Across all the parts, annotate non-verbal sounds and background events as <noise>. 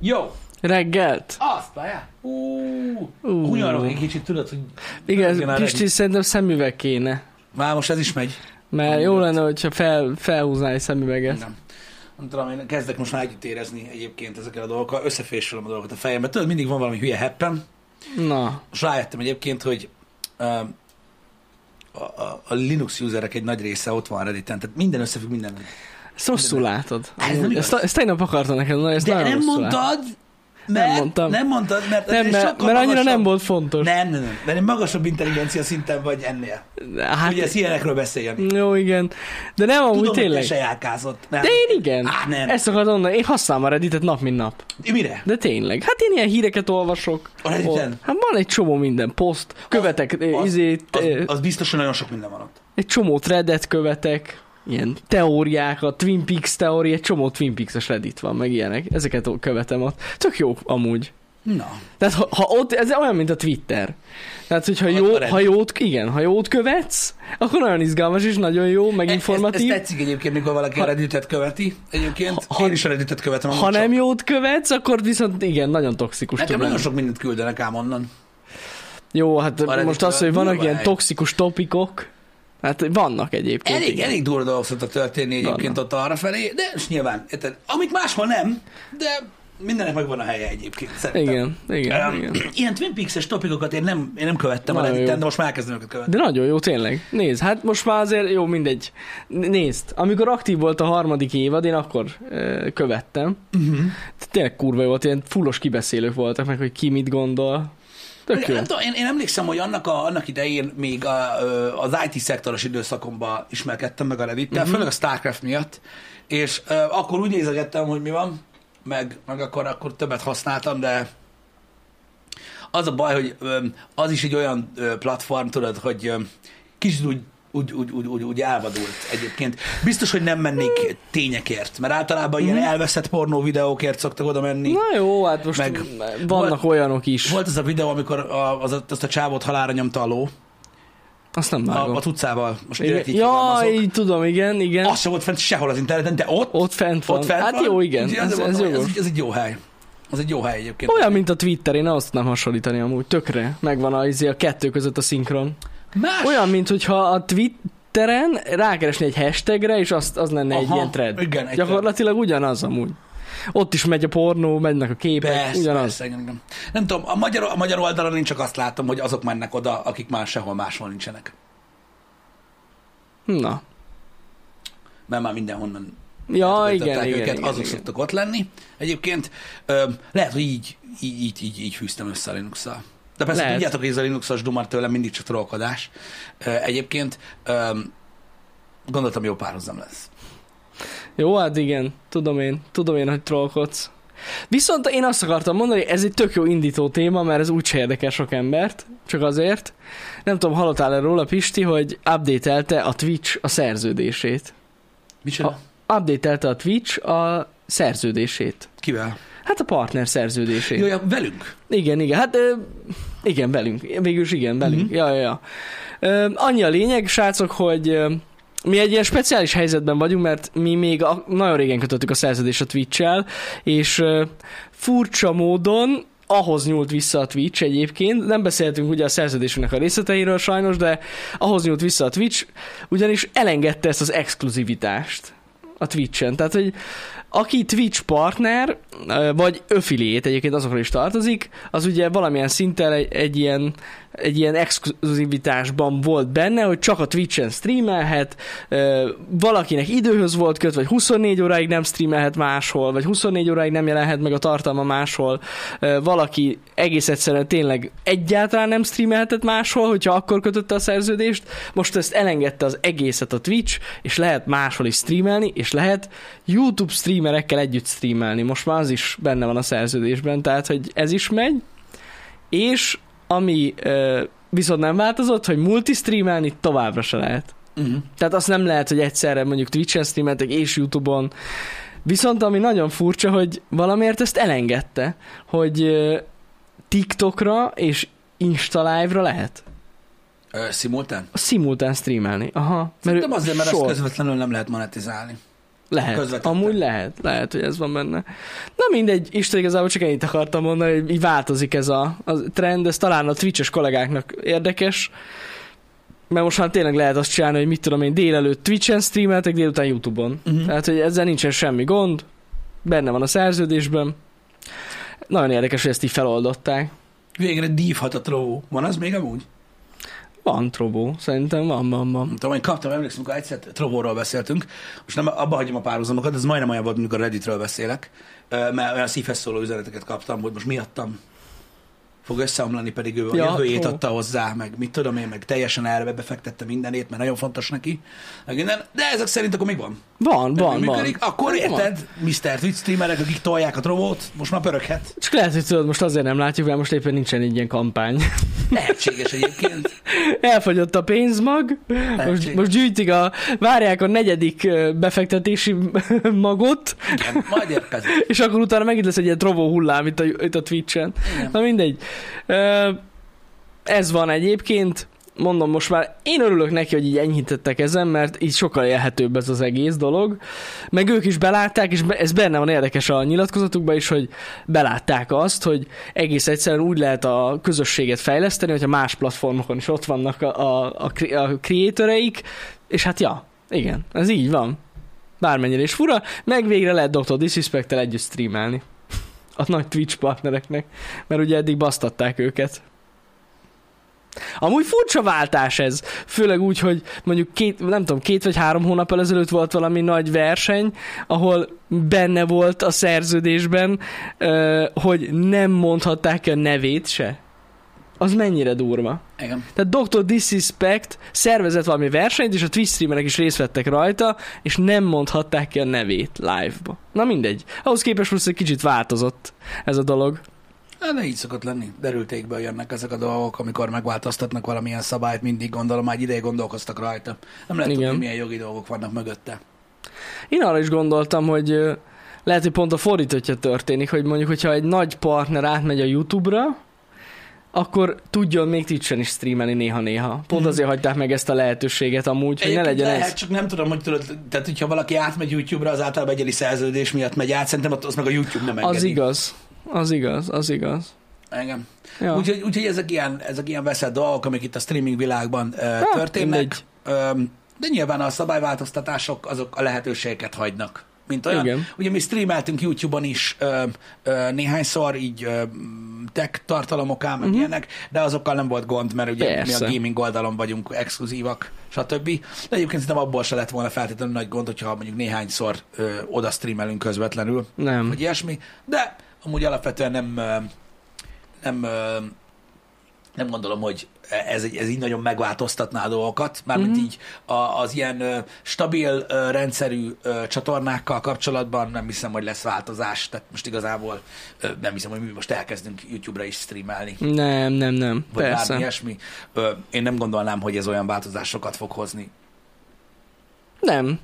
Jó, Reggelt? azt várjál. Ú, Ú. Unyarok egy kicsit, tudod, hogy... Igen, Pisti, szerintem szemüveg kéne. Már most ez is megy. Mert jó lenne, hogyha fel, felhúznál egy szemüveget. Nem. Nem tudom, én kezdek most már együtt érezni egyébként ezekkel a dolgokkal, összefésülöm a dolgokat a fejembe. Tudod, mindig van valami hülye heppen. Na, Most rájöttem egyébként, hogy uh, a, a, a Linux userek egy nagy része ott van Redditen, tehát minden összefügg minden. Ezt rosszul látod. Ez nem ezt, ezt tegnap akartam neked mondani, ezt De nem mondtad, mert, Nem mondtam. Nem mondtad, mert, Nem, mert, sokkal mert annyira magasabb- nem volt fontos. Nem, nem, nem. Mert egy magasabb intelligencia szinten vagy ennél. Hát, Ugye ez ilyenekről beszéljen. jó, igen. De nem amúgy Tudom, tényleg. te se járkázott. Nem. De én igen. Á, nem. Ezt akartam mondani, én használom a Redditet nap, mint nap. Mire? De tényleg. Hát én ilyen híreket olvasok. A Redditen? Hát van egy csomó minden poszt. Követek, az, izét, Az, az, az biztos, hogy nagyon sok minden van ott. egy csomó threadet követek. Ilyen teóriákat, Twin Peaks teória, egy csomó Twin Peaks-es Reddit van, meg ilyenek. Ezeket követem ott. Tök jó amúgy. Na. Tehát ha, ha ott, ez olyan, mint a Twitter. Tehát, hogyha A- jó, a ha jót, igen, ha jót követsz, akkor nagyon izgalmas és nagyon jó, meg Ez, informatív. ez tetszik egyébként, mikor valaki a Ha- Redditet követi. Egyébként Ha- én is a Redditet követem. Ha csak. nem jót követsz, akkor viszont igen, nagyon toxikus Nekem nagyon sok mindent küldenek ám onnan. Jó, hát A most az, hogy vannak ilyen toxikus topikok, hát vannak egyébként. Elég, igen. elég durva dolgok szoktak történni egyébként ott arra felé, de és nyilván, érted, amit máshol nem, de mindennek megvan a helye egyébként. Szerintem. Igen, igen, Um, igen. <clears throat> Ilyen Twin Peaks-es topikokat én nem, én nem követtem a Nagyon Redditen, jó. de most már elkezdem őket követni. De nagyon jó, tényleg. Nézd, hát most már azért jó, mindegy. Nézd, amikor aktív volt a harmadik évad, én akkor ö, követtem. Uh-huh. Tényleg kurva jó volt, ilyen fullos kibeszélők voltak meg, hogy ki mit gondol. Tök jó. Nem tudom, én, én emlékszem, hogy annak, a, annak idején még a, az IT szektoros időszakomban ismerkedtem meg a Reddit-tel, Mhm. uh-huh. főleg a Starcraft miatt, és ö, akkor úgy nézegettem, hogy mi van, meg, meg akkor, akkor többet használtam, de az a baj, hogy ö, az is egy olyan ö, platform, tudod, hogy ö, kicsit úgy úgy, úgy, úgy, úgy, úgy elvadult egyébként. Biztos, hogy nem mennék tényekért, mert általában ilyen elveszett pornó videókért szoktak oda menni. Na jó, hát most Meg vannak olyanok is. Volt az a videó, amikor a, az, azt a csávót halára nyomta a ló, Azt nem a, vágom. a tucával. Most Igen. így Ja, így tudom, igen, igen. Az sem volt fent sehol az interneten, de ott, Ott fent van. ott fent hát van. jó, igen. Ez, ez jogos. ez, ez, egy jó hely. Ez egy jó hely egyébként. Olyan, mint a Twitter, én azt tudnám hasonlítani amúgy, tökre. Megvan a, izé, a kettő között a szinkron. Más? Olyan, mint hogyha a Twitteren rákeresni egy hashtagre, és azt, az lenne egy Aha, ilyen thread. igen, egy Gyakorlatilag ugyanaz amúgy. Ott is megy a pornó, mennek a képek, Persze, ugyanaz. persze, igen, igen. Nem tudom, a magyar, a magyar oldalon én csak azt látom, hogy azok mennek oda, akik már sehol máshol nincsenek. Na. Mert már mindenhonnan Ja, igen, igen, őket, igen, azok igen. szoktak ott lenni. Egyébként ö, lehet, hogy így, így, így, így, így fűztem össze a linux -szal. De persze Lehet. tudjátok, hogy ez a Linuxos dumar tőlem mindig csak trollkodás. Egyébként gondoltam, jó párhuzam lesz. Jó, hát igen, tudom én, tudom én, hogy trollkodsz. Viszont én azt akartam mondani, ez egy tök jó indító téma, mert ez úgyse érdekel sok embert, csak azért. Nem tudom, hallottál-e róla, Pisti, hogy update a Twitch a szerződését. Micsoda? Update a Twitch a szerződését. Kivel? Hát a partner szerződését. Jó, ja, velünk. Igen, igen, hát igen, velünk. Végülis igen, velünk. Mhm. Ja, ja, ja. Annyi a lényeg, srácok, hogy mi egy ilyen speciális helyzetben vagyunk, mert mi még a, nagyon régen kötöttük a szerződést a Twitch-el, és furcsa módon ahhoz nyúlt vissza a Twitch egyébként, nem beszéltünk ugye a szerződésünknek a részleteiről sajnos, de ahhoz nyúlt vissza a Twitch, ugyanis elengedte ezt az exkluzivitást a Twitch-en. Tehát, hogy aki Twitch partner, vagy affiliate egyébként azokra is tartozik, az ugye valamilyen szinten egy, egy ilyen egy ilyen exkluzivitásban volt benne, hogy csak a Twitch-en streamelhet, valakinek időhöz volt köt, vagy 24 óráig nem streamelhet máshol, vagy 24 óráig nem jelenhet meg a tartalma máshol, valaki egész egyszerűen tényleg egyáltalán nem streamelhetett máshol, hogyha akkor kötötte a szerződést, most ezt elengedte az egészet a Twitch, és lehet máshol is streamelni, és lehet YouTube streamerekkel együtt streamelni. Most már az is benne van a szerződésben, tehát hogy ez is megy, és ami ö, viszont nem változott, hogy multistreamelni továbbra se lehet. Uh-huh. Tehát azt nem lehet, hogy egyszerre mondjuk Twitch-en streameltek és YouTube-on. Viszont ami nagyon furcsa, hogy valamiért ezt elengedte, hogy ö, TikTokra és Insta Live-ra lehet. Szimultán? A szimultán streamelni. Aha. Szerintem azért, mert sor. ezt közvetlenül nem lehet monetizálni. Lehet, Közvetetten. amúgy lehet, lehet, hogy ez van benne. Na mindegy, Isten igazából csak ennyit akartam mondani, hogy így változik ez a, a trend, ez talán a Twitch-es kollégáknak érdekes, mert most már tényleg lehet azt csinálni, hogy mit tudom én, délelőtt Twitch-en streameltek, délután YouTube-on. Uh-huh. Tehát, hogy ezzel nincsen semmi gond, benne van a szerződésben. Nagyon érdekes, hogy ezt így feloldották. Végre dívhat a trovó. Van az még amúgy? Van trobó, szerintem van, van, van. Tudom, én kaptam, emlékszem, amikor egyszer Trovóról beszéltünk, most nem abba hagyom a párhuzamokat, ez majdnem olyan volt, amikor Redditről beszélek, mert olyan szívhez szóló üzeneteket kaptam, hogy most miattam fog összeomlani, pedig ő a Ja, jövőjét Trovó. adta hozzá, meg mit tudom én, meg teljesen erre befektette mindenét, mert nagyon fontos neki, minden. de ezek szerint akkor még van. Van, Nem van, van. Akkor érted, Mr. Twitch streamerek, akik tolják a trovót, most már pöröghet. Csak lehet, hogy tudod, most azért nem látjuk, mert most éppen nincsen így ilyen kampány. Lehetséges egyébként. <laughs> Elfogyott a pénzmag, most, Lehetséges. most gyűjtik a, várják a negyedik befektetési <laughs> magot, Igen, majd érkezik. <laughs> és akkor utána megint lesz egy ilyen trovó hullám itt a, itt a Twitch-en. Igen. Na mindegy. Ez van egyébként, mondom most már, én örülök neki, hogy így enyhítettek ezen, mert így sokkal élhetőbb ez az egész dolog. Meg ők is belátták, és ez benne van érdekes a nyilatkozatukban is, hogy belátták azt, hogy egész egyszerűen úgy lehet a közösséget fejleszteni, hogyha más platformokon is ott vannak a, a, a, a és hát ja, igen, ez így van. Bármennyire is fura, meg végre lehet Dr. disrespect együtt streamelni a nagy Twitch partnereknek, mert ugye eddig basztatták őket. Amúgy furcsa váltás ez, főleg úgy, hogy mondjuk két, nem tudom, két vagy három hónap ezelőtt volt valami nagy verseny, ahol benne volt a szerződésben, hogy nem mondhatták a nevét se. Az mennyire durva. Igen. Tehát Dr. Disrespect szervezett valami versenyt, és a Twitch streamerek is részt vettek rajta, és nem mondhatták ki a nevét live-ba. Na mindegy. Ahhoz képest most egy kicsit változott ez a dolog. Hát, De így szokott lenni. Derültékből jönnek ezek a dolgok, amikor megváltoztatnak valamilyen szabályt, mindig gondolom, már egy ideig gondolkoztak rajta. Nem lehet Igen. tudni, milyen jogi dolgok vannak mögötte. Én arra is gondoltam, hogy lehet, hogy pont a fordítottja történik, hogy mondjuk, hogyha egy nagy partner átmegy a YouTube-ra, akkor tudjon még Twitch-en is streamelni néha-néha. Pont Mhm. azért hagyták meg ezt a lehetőséget amúgy, hogy ne legyen lehet, ez. csak nem tudom, hogy tudod, tehát hogyha valaki átmegy YouTube-ra, az általában egyedi szerződés miatt megy át, szerintem az meg a YouTube nem engedi. Az igaz. Az igaz, az igaz. Engem. Ja. Úgyhogy, úgyhogy ezek, ilyen, ezek ilyen veszett dolgok, amik itt a streaming világban uh, történnek. mindegy. Um, de nyilván a szabályváltoztatások azok a lehetőségeket hagynak. Mint olyan. Igen. Ugye mi streameltünk YouTube-on is ö, ö, néhányszor, így ö, tech tartalomokká, meg Mhm. uh-huh. ilyenek, de azokkal nem volt gond, mert ugye Persze. mi a gaming oldalon vagyunk exkluzívak, stb. De egyébként szerintem abból se lett volna feltétlenül nagy gond, hogyha mondjuk néhányszor ö, oda streamelünk közvetlenül, Nem. vagy ilyesmi, de amúgy alapvetően nem, nem, nem gondolom, hogy ez, ez így nagyon megváltoztatná a dolgokat, mármint Mhm. mm-hmm. így a, az ilyen stabil rendszerű csatornákkal kapcsolatban nem hiszem, hogy lesz változás, tehát most igazából nem hiszem, hogy mi most elkezdünk YouTube-ra is streamelni, Nem, nem, nem. vagy bármi Persze. ilyesmi. Ö, Én nem gondolnám, hogy ez olyan változásokat fog hozni. Nem.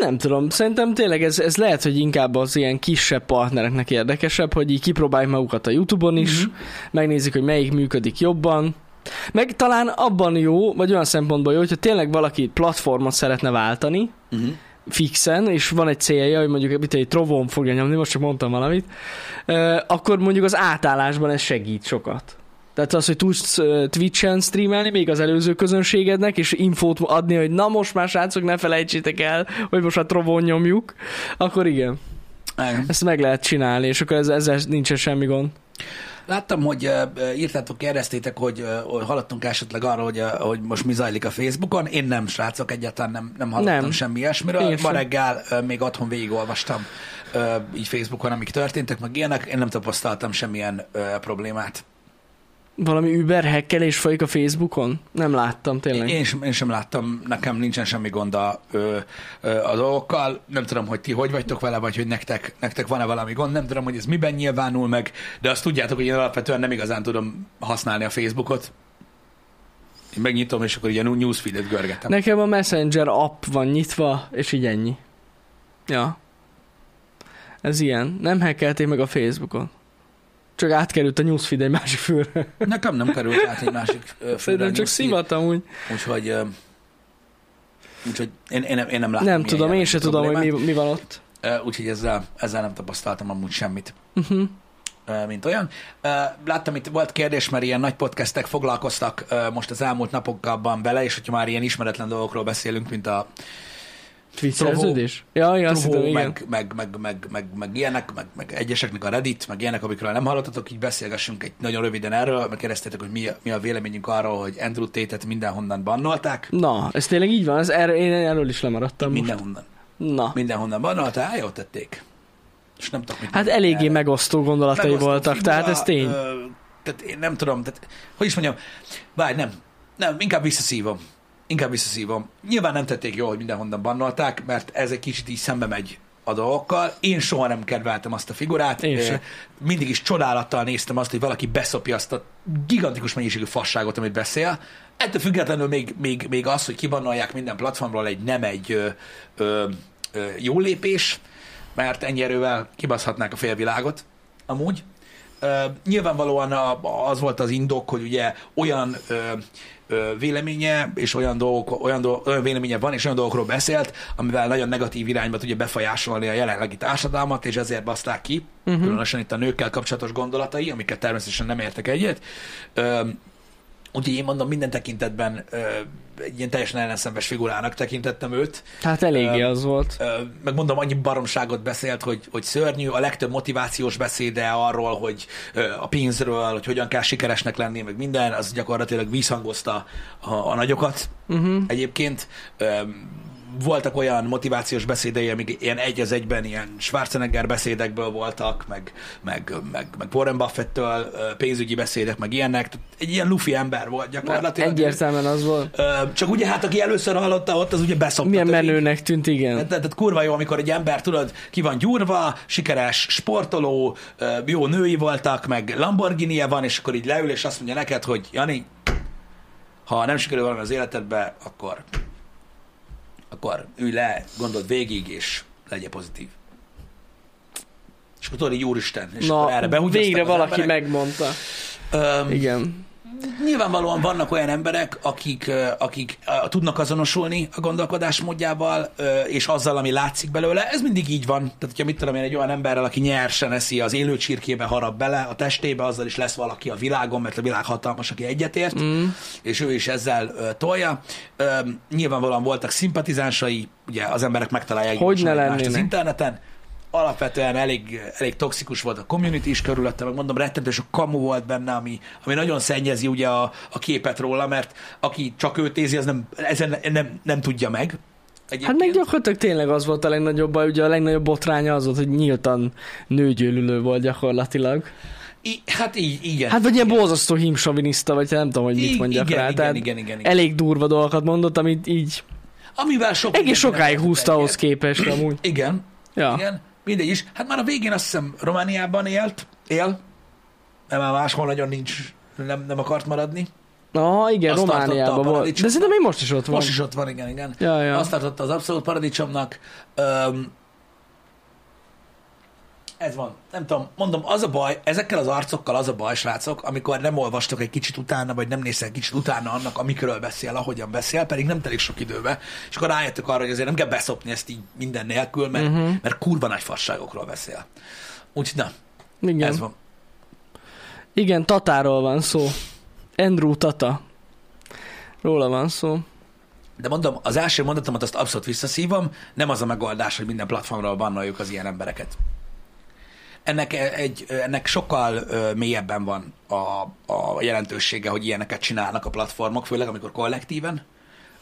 Nem tudom, szerintem tényleg ez, ez lehet, hogy inkább az ilyen kisebb partnereknek érdekesebb, hogy így kipróbálják magukat a YouTube-on is, Mhm. megnézik, hogy melyik működik jobban, meg talán abban jó, vagy olyan szempontból jó, hogyha tényleg valaki platformot szeretne váltani, Uh-huh. fixen, és van egy célja, hogy mondjuk mit egy trovón fogja nyomni, most csak mondtam valamit, akkor mondjuk az átállásban ez segít sokat. Tehát az, hogy tudsz Twitch-en streamelni még az előző közönségednek, és infót adni, hogy na most már srácok, ne felejtsétek el, hogy most már trovón nyomjuk, akkor igen, Igen. ezt meg lehet csinálni, és akkor ez, ezzel nincsen semmi gond. Láttam, hogy írtátok, kérdeztétek, hogy uh, hallottunk esetleg arról, hogy, hogy most mi zajlik a Facebookon. Én nem, srácok, egyáltalán nem, nem hallottam Nem. semmi ilyesmiről. Én Ma sem. reggel még otthon végigolvastam így Facebookon, amik történtek, meg ilyenek. Én nem tapasztaltam semmilyen problémát. Valami Uber hackelés folyik a Facebookon? Nem láttam tényleg. Én sem, én sem láttam, nekem nincsen semmi gond a, ö, ö, a dolgokkal. Nem tudom, hogy ti hogy vagytok vele, vagy hogy nektek, nektek van-e valami gond. Nem tudom, hogy ez miben nyilvánul meg, de azt tudjátok, hogy én alapvetően nem igazán tudom használni a Facebookot. Én megnyitom, és akkor a newsfeedet görgetem. Nekem a Messenger app van nyitva, és így ennyi. Ja. Ez ilyen. Nem hackelték meg a Facebookon. Csak átkerült a newsfeed egy másik fülre. Nekem nem került át egy másik fülre a Szerintem csak szimatam úgy. Úgyhogy Úgyhogy én, én, nem, én nem látom. Nem tudom, én jellegű se tudom, hogy mi, mi van ott. Úgyhogy ezzel, ezzel nem tapasztaltam amúgy semmit. Uh-huh. mint olyan. Láttam, itt volt kérdés, mert ilyen nagy podcastek foglalkoztak most az elmúlt napokban vele, és hogyha már ilyen ismeretlen dolgokról beszélünk, mint a Szerződés? Ja, ja, azt hittem, igen. meg, meg, meg, meg, meg, meg, ilyenek, meg, meg egyeseknek a Reddit, meg ilyenek, amikről nem hallottatok, így beszélgessünk egy nagyon röviden erről, meg kérdeztétek, hogy mi, a- mi a véleményünk arról, hogy Andrew Tate-et mindenhonnan bannolták. Na, ez tényleg így van? Ez erről, én erről is lemaradtam most. Mindenhonnan. Na. Mindenhonnan bannolták, jól tették. És nem tudok mit Hát eléggé erre. megosztó gondolatai Megosztó voltak, figura, tehát ez tény. Ö, tehát én nem tudom, tehát, hogy is mondjam, várj, nem, nem, inkább visszaszívom. Inkább visszaszívom. Nyilván nem tették jól, hogy mindenhonnan bannolták, mert ez egy kicsit így szembe megy a dolgokkal. Én soha nem kedveltem azt a figurát. Én Ö, se. Mindig is csodálattal néztem azt, hogy valaki beszopja azt a gigantikus mennyiségű fasságot, amit beszél. Ettől függetlenül még, még, még az, hogy kibannolják minden platformról, egy nem egy ö, ö, ö, jó lépés, mert ennyi erővel kibaszhatnák a félvilágot amúgy. Nyilvánvalóan az volt az indok, hogy ugye olyan véleménye és olyan, dolgok, olyan, dolgok, olyan véleménye van, és olyan dolgokról beszélt, amivel nagyon negatív irányba tudja befolyásolni a jelenlegi társadalmat, és ezért baszták ki, uh-huh. különösen itt a nőkkel kapcsolatos gondolatai, amiket természetesen nem értek egyet. Úgyhogy én mondom, minden tekintetben egy ilyen teljesen ellenszenves figurának tekintettem őt. Hát eléggé Ö, az volt. Ö, meg mondom, annyi baromságot beszélt, hogy, hogy szörnyű, a legtöbb motivációs beszéde arról, hogy ö, a pénzről, hogy hogyan kell sikeresnek lenni, meg minden, az gyakorlatilag visszhangozta a, a nagyokat Uh-huh. egyébként. Ö, voltak olyan motivációs beszédei, amik ilyen egy az egyben ilyen Schwarzenegger beszédekből voltak, meg, meg, meg, meg Warren Buffett-től pénzügyi beszédek, meg ilyenek. Egy ilyen lufi ember volt gyakorlatilag. Egyértelműen az volt. Csak ugye hát, aki először hallotta ott, az ugye beszopta. Milyen menőnek tűnt, igen. Tehát, tehát kurva jó, amikor egy ember, tudod, ki van gyúrva, sikeres sportoló, jó női voltak, meg lamborghini van, és akkor így leül, és azt mondja neked, hogy Jani, ha nem sikerül valami az életedbe, akkor, akkor ülj le, gondold végig, és legyél pozitív. És akkor tudod, így úristen, és Na, akkor erre behúgyoztak végre valaki emberek. megmondta. Öm, Igen. Nyilvánvalóan vannak olyan emberek, akik, akik tudnak azonosulni a gondolkodásmódjával, és azzal, ami látszik belőle. Ez mindig így van. Tehát, hogyha mit tudom én, egy olyan emberrel, aki nyersen eszi az élő csirkébe, harap bele a testébe, azzal is lesz valaki a világon, mert a világ hatalmas, aki egyetért, mm. és ő is ezzel tolja. Nyilvánvalóan voltak szimpatizánsai, ugye az emberek megtalálják Hogy ne az interneten. Alapvetően elég, elég toxikus volt a community is körülötte, meg mondom, rettentős a kamu volt benne, ami, ami nagyon szennyezi ugye a, a képet róla, mert aki csak őt nézi, az nem, ezen nem, nem tudja meg. Hát Egyébként. meg gyakorlatilag tényleg az volt a legnagyobb baj, ugye a legnagyobb botránya az volt, hogy nyíltan nőgyűlölő volt gyakorlatilag. I, hát így, igen. Hát vagy ilyen borzasztó hímsoviniszta, vagy nem tudom, hogy mit mondjak igen, rá. igen, Tehát igen, igen, igen. elég durva dolgokat mondott, amit így Amivel sok egész sokáig húzta ahhoz képest amúgy. Igen, Ja. igen, mindegy is. Hát már a végén azt hiszem Romániában élt, él, mert már máshol nagyon nincs, nem, nem akart maradni. Na igen, Azt Romániában volt. De szerintem még most is ott van. Most is ott van, igen, igen. Ja, ja. Azt tartotta az abszolút paradicsomnak. Öm, ez van. Nem tudom, mondom, az a baj, ezekkel az arcokkal az a baj, srácok, amikor nem olvastok egy kicsit utána, vagy nem néztek egy kicsit utána annak, amikről beszél, ahogyan beszél, pedig nem telik sok időbe, és akkor rájöttök arra, hogy azért nem kell beszopni ezt így minden nélkül, mert, uh-huh. mert kurva nagy fasságokról beszél. Úgyhogy na, Igen. ez van. Igen, Tatáról van szó. Andrew Tata. Róla van szó. De mondom, az első mondatomat azt abszolút visszaszívom, nem az a megoldás, hogy minden platformról bannoljuk az ilyen embereket. Ennek, egy, ennek sokkal ö, mélyebben van a, a jelentősége, hogy ilyeneket csinálnak a platformok, főleg amikor kollektíven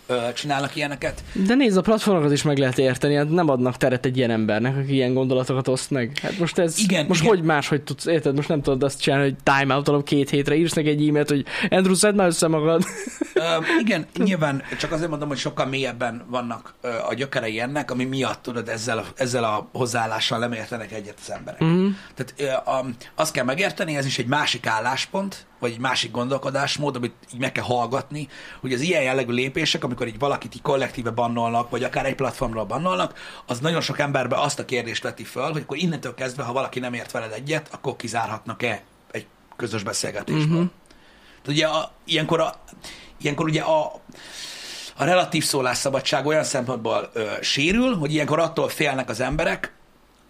ö, csinálnak ilyeneket. De nézd, a platformokat is meg lehet érteni, hát nem adnak teret egy ilyen embernek, aki ilyen gondolatokat oszt meg. Hát most ez, Igen, most igen. hogy máshogy tudsz, érted? Most nem tudod azt csinálni, hogy time out két hétre írsz neki egy e-mailt, hogy Andrew, szedd már össze magad. Ö, igen, nyilván csak azért mondom, hogy sokkal mélyebben vannak ö, a gyökerei ennek, ami miatt tudod, ezzel a, ezzel a hozzáállással nem értenek egyet az emberek. Mhm. Tehát ö, a, azt kell megérteni, ez is egy másik álláspont, vagy egy másik gondolkodásmód, amit így meg kell hallgatni, hogy az ilyen jellegű lépések, amikor így valakit így kollektíve bannolnak, vagy akár egy platformról bannolnak, az nagyon sok emberbe azt a kérdést veti föl, hogy akkor innentől kezdve, ha valaki nem ért veled egyet, akkor kizárhatnak-e egy közös beszélgetésből. Uh-huh. Ugye a, ilyenkor, a, ilyenkor ugye a, a relatív szólásszabadság olyan szempontból ö, sérül, hogy ilyenkor attól félnek az emberek,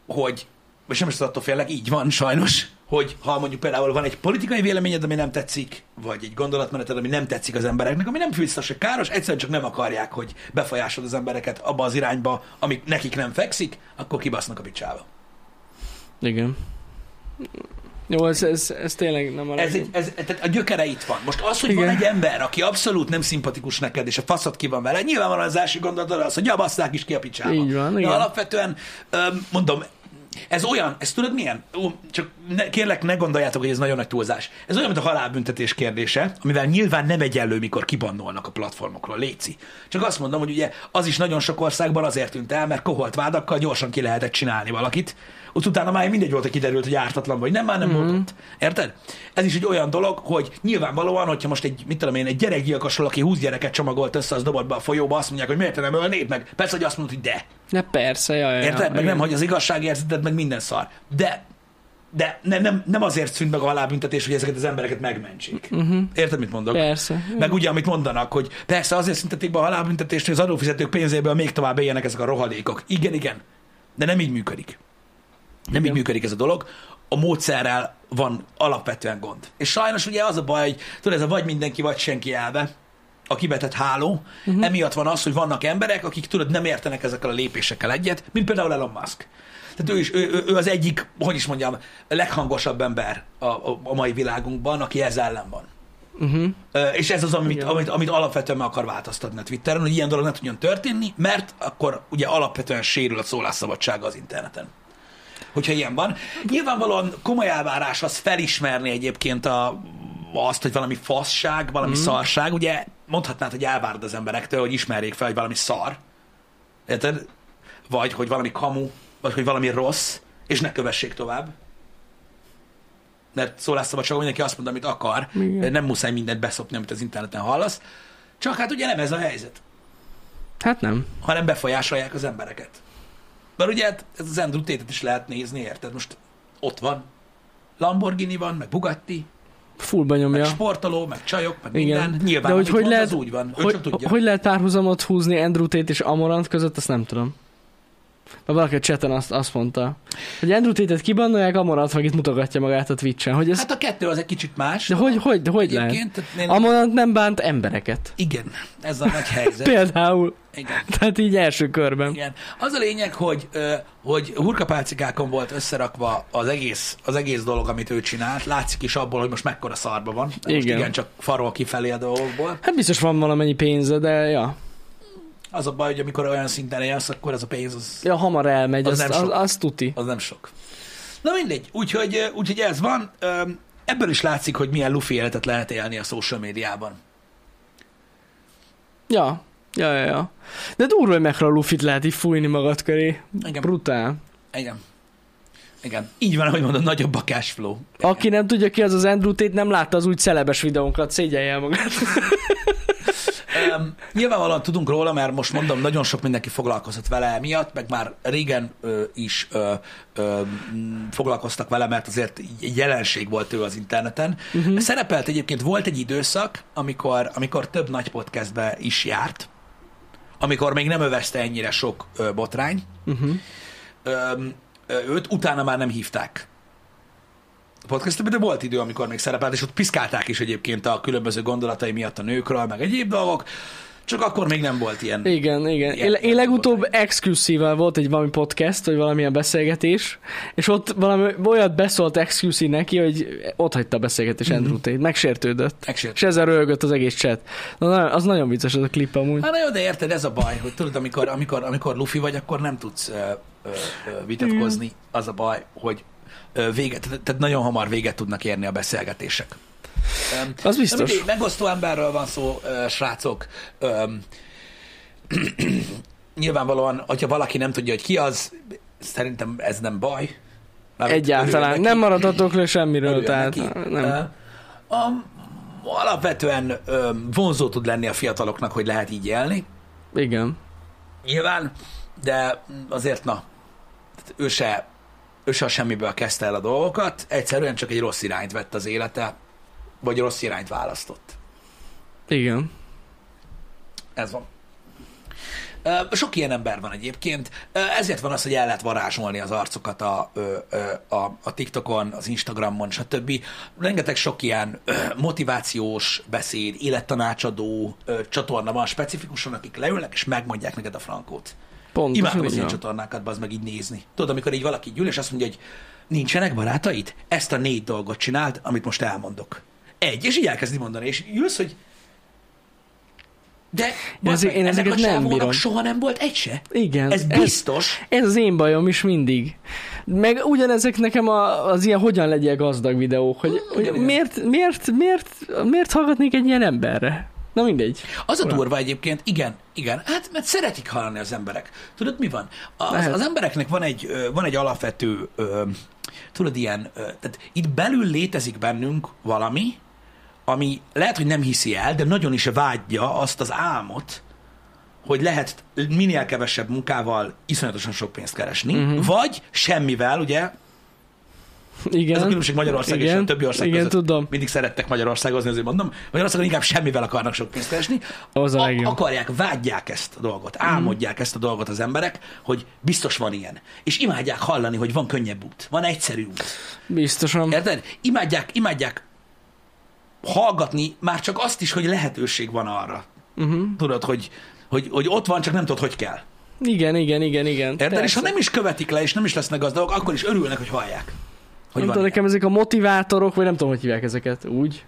hogy, vagy sem is attól félnek, így van sajnos, hogy ha mondjuk például van egy politikai véleményed, ami nem tetszik, vagy egy gondolatmeneted, ami nem tetszik az embereknek, ami nem biztos, hogy káros, egyszerűen csak nem akarják, hogy befolyásod az embereket abba az irányba, ami nekik nem fekszik, akkor kibasznak a picsába. Igen. Jó, ez, ez, ez tényleg nem a Ez, egy, ez, tehát a gyökere itt van. Most az, hogy Igen. Van egy ember, aki abszolút nem szimpatikus neked, és a faszod ki van vele, nyilvánvalóan az első gondolatod az, hogy jabaszták is ki a picsába. Így van, De igen. alapvetően, mondom, ez olyan, ez tudod milyen? Csak ne, kérlek, ne gondoljátok, hogy ez nagyon nagy túlzás. Ez olyan, mint a halálbüntetés kérdése, amivel nyilván nem egyenlő, mikor kibannolnak a platformokról, léci. Csak azt mondom, hogy ugye az is nagyon sok országban azért tűnt el, mert koholt vádakkal gyorsan ki lehetett csinálni valakit. Ott utána már mindegy volt, hogy kiderült, hogy ártatlan vagy nem, már nem mm-hmm. volt ott. Érted? Ez is egy olyan dolog, hogy nyilvánvalóan, hogyha most egy, mit tudom én, egy gyerekgyilkosról, aki 20 gyereket csomagolt össze, az dobott be a folyóba, azt mondják, hogy miért nem ölnéd meg. Persze, hogy azt mondod, hogy de. Ne, persze, jaj, Érted? jaj, Meg nem, igen. hogy az igazságérzeted, meg minden szar. De de ne, nem, nem azért szűnt meg a halálbüntetés, hogy ezeket az embereket megmentsék. Uh-huh. Érted, mit mondok? Persze. Meg ugye, amit mondanak, hogy persze azért szüntetik be a halálbüntetést, hogy az adófizetők pénzéből még tovább éljenek ezek a rohadékok. Igen, igen. De nem így működik. Nem így Igen. működik ez a dolog. A módszerrel van alapvetően gond. És sajnos ugye az a baj, hogy tudod, ez a vagy mindenki, vagy senki elve, a kibetett háló. Uh-huh. Emiatt van az, hogy vannak emberek, akik tudod, nem értenek ezekkel a lépésekkel egyet, mint például Elon Musk. Tehát ő is, ő, ő, ő az egyik, hogy is mondjam, leghangosabb ember a, a, a mai világunkban, aki ez ellen van. Uh-huh. És ez az, amit, Igen. amit, amit alapvetően meg akar változtatni a Twitteren, hogy ilyen dolog ne tudjon történni, mert akkor ugye alapvetően sérül a szólásszabadsága az interneten. Hogyha ilyen van. Nyilvánvalóan komoly elvárás az felismerni egyébként a, azt, hogy valami faszság, valami mm. szarság. Ugye mondhatnád, hogy elvárd az emberektől, hogy ismerjék fel, hogy valami szar. Érted? Vagy, hogy valami kamu, vagy hogy valami rossz, és ne kövessék tovább. Mert szólásszabadságon mindenki azt mond, amit akar. Igen. Nem muszáj mindent beszopni, amit az interneten hallasz. Csak hát ugye nem ez a helyzet, Hát nem. hanem befolyásolják az embereket. Mert ugye hát ez az Andrew Tate-et is lehet nézni, érted? Most ott van. Lamborghini van, meg Bugatti, Fullba meg nyomja. sportoló, meg csajok, meg Igen. minden. Nyilván, De hogy hogy lehet, az úgy van. Hogy, tudja. hogy lehet párhuzamot húzni Andrew Tate és Amorant között, azt nem tudom. Mert valaki a chaten azt, azt mondta, hogy Andrew Tate-et kibannolják, Amorant meg itt mutogatja magát a Twitch-en. Hogy ez, Hát a kettő az egy kicsit más. de hogy, hogy, de hogy lehet? Én- Amorant nem bánt embereket. Igen, ez a nagy helyzet. <laughs> Például. Igen. Tehát így első körben. Igen. Az a lényeg, hogy, hogy hurkapálcikákon volt összerakva az egész, az egész dolog, amit ő csinált. Látszik is abból, hogy most mekkora szarba van. Most Igen. igen, csak farol kifelé a dolgokból. Hát biztos van valamennyi pénze, de ja. Az a baj, hogy amikor olyan szinten élsz, akkor ez a pénz az, Ja, hamar elmegy, Az az, nem az, az, sok. az tuti. az nem sok. Na mindegy, úgyhogy, úgyhogy ez van. Ebből is látszik, hogy milyen lufi életet lehet élni a social médiában. Ja, ja, ja, ja. De durva, hogy mekkora lufit lehet így fújni magad köré. Igen. Brutál. Igen. Igen. Így van, ahogy mondod, nagyobb a cash flow. Aki nem tudja ki az az Andrew Tate, nem látta az úgy celebes videónkat, szégyelje el magát. <laughs> Um, nyilvánvalóan tudunk róla, mert most mondom, nagyon sok mindenki foglalkozott vele miatt, meg már régen ö, is ö, ö, foglalkoztak vele, mert azért jelenség volt ő az interneten. Uh-huh. Szerepelt egyébként, volt egy időszak, amikor, amikor több nagy podcastbe is járt, amikor még nem övezte ennyire sok ö, botrány. Uh-huh. Ö, őt utána már nem hívták a podcastbe, de volt idő, amikor még szerepelt, és ott piszkálták is egyébként a különböző gondolatai miatt a nőkről, meg egyéb dolgok, csak akkor még nem volt ilyen. Igen, igen. Ilyen- Én, én legutóbb exclusive volt egy valami podcast, vagy valamilyen beszélgetés, és ott valami olyat beszólt exclusive neki, hogy ott hagyta a beszélgetés Mhm. Andrew Tate, megsértődött. Megsért. És ezzel röhögött az egész chat. Na, az nagyon vicces az a klip amúgy. Hát na jó, de érted, ez a baj, hogy tudod, amikor, amikor, amikor lufi vagy, akkor nem tudsz ö, ö, ö, vitatkozni. Az a baj, hogy ö, véget, tehát- nagyon hamar véget tudnak érni a beszélgetések. Öm, Az biztos. mindegy, megosztó emberről van szó, srácok. Öm, <clears throat> nyilvánvalóan, hogyha valaki nem tudja, hogy ki az, szerintem ez nem baj. Egyáltalán. Nem maradhatok le semmiről, Örülnek tehát neki. nem. A, alapvetően vonzó tud lenni a fiataloknak, hogy lehet így élni. Igen. Nyilván, de azért na, ő se, ő se a semmiből kezdte el a dolgokat, egyszerűen csak egy rossz irányt vett az élete, vagy rossz irányt választott. Igen. Ez van. Sok ilyen ember van egyébként, ezért van az, hogy el lehet varázsolni az arcokat a, a, a TikTokon, az Instagramon, stb. Rengeteg sok ilyen motivációs beszéd, élettanácsadó csatorna van specifikusan, akik leülnek és megmondják neked a frankót. Pontosan Imádom az ilyen csatornákat, az meg így nézni. Tudod, amikor így valaki gyűl, és azt mondja, hogy nincsenek barátaid? Ezt a négy dolgot csináld, amit most elmondok. Egy, és így elkezdi mondani, és ülsz, hogy de ezek- meg, én ezeket a nem bírom. soha nem volt egy se. Igen. Ez biztos. Ez, ez az én bajom is mindig. Meg ugyanezek nekem a, az ilyen hogyan legyél gazdag videók, hogy, hogy igen, igen. miért, miért, miért, miért hallgatnék egy ilyen emberre? Na mindegy. Az a durva egyébként, igen, igen, hát mert szeretik hallani az emberek. Tudod, mi van? Az, az embereknek van egy, van egy alapvető, tudod, ilyen, tehát itt belül létezik bennünk valami, ami lehet, hogy nem hiszi el, de nagyon is vágyja azt az álmot, hogy lehet minél kevesebb munkával iszonyatosan sok pénzt keresni, uh-huh. vagy semmivel, ugye, Igen. ez a különbség Magyarország és igen. a többi ország Igen, között. tudom. Mindig szerettek Magyarországozni, azért mondom. Magyarországon inkább semmivel akarnak sok pénzt keresni. Az a legjobb. akarják, vágyják ezt a dolgot, álmodják ezt a dolgot az emberek, hogy biztos van ilyen. És imádják hallani, hogy van könnyebb út, van egyszerű út. Biztosan. Érted? Imádják, imádják hallgatni már csak azt is, hogy lehetőség van arra. Uh-huh. Tudod, hogy, hogy, hogy ott van, csak nem tudod, hogy kell. Igen, igen, igen, igen. Érted? És ha nem is követik le, és nem is lesznek gazdagok, akkor is örülnek, hogy hallják. Hogy nem tudom, nekem ezek a motivátorok, vagy nem tudom, hogy hívják ezeket. Úgy.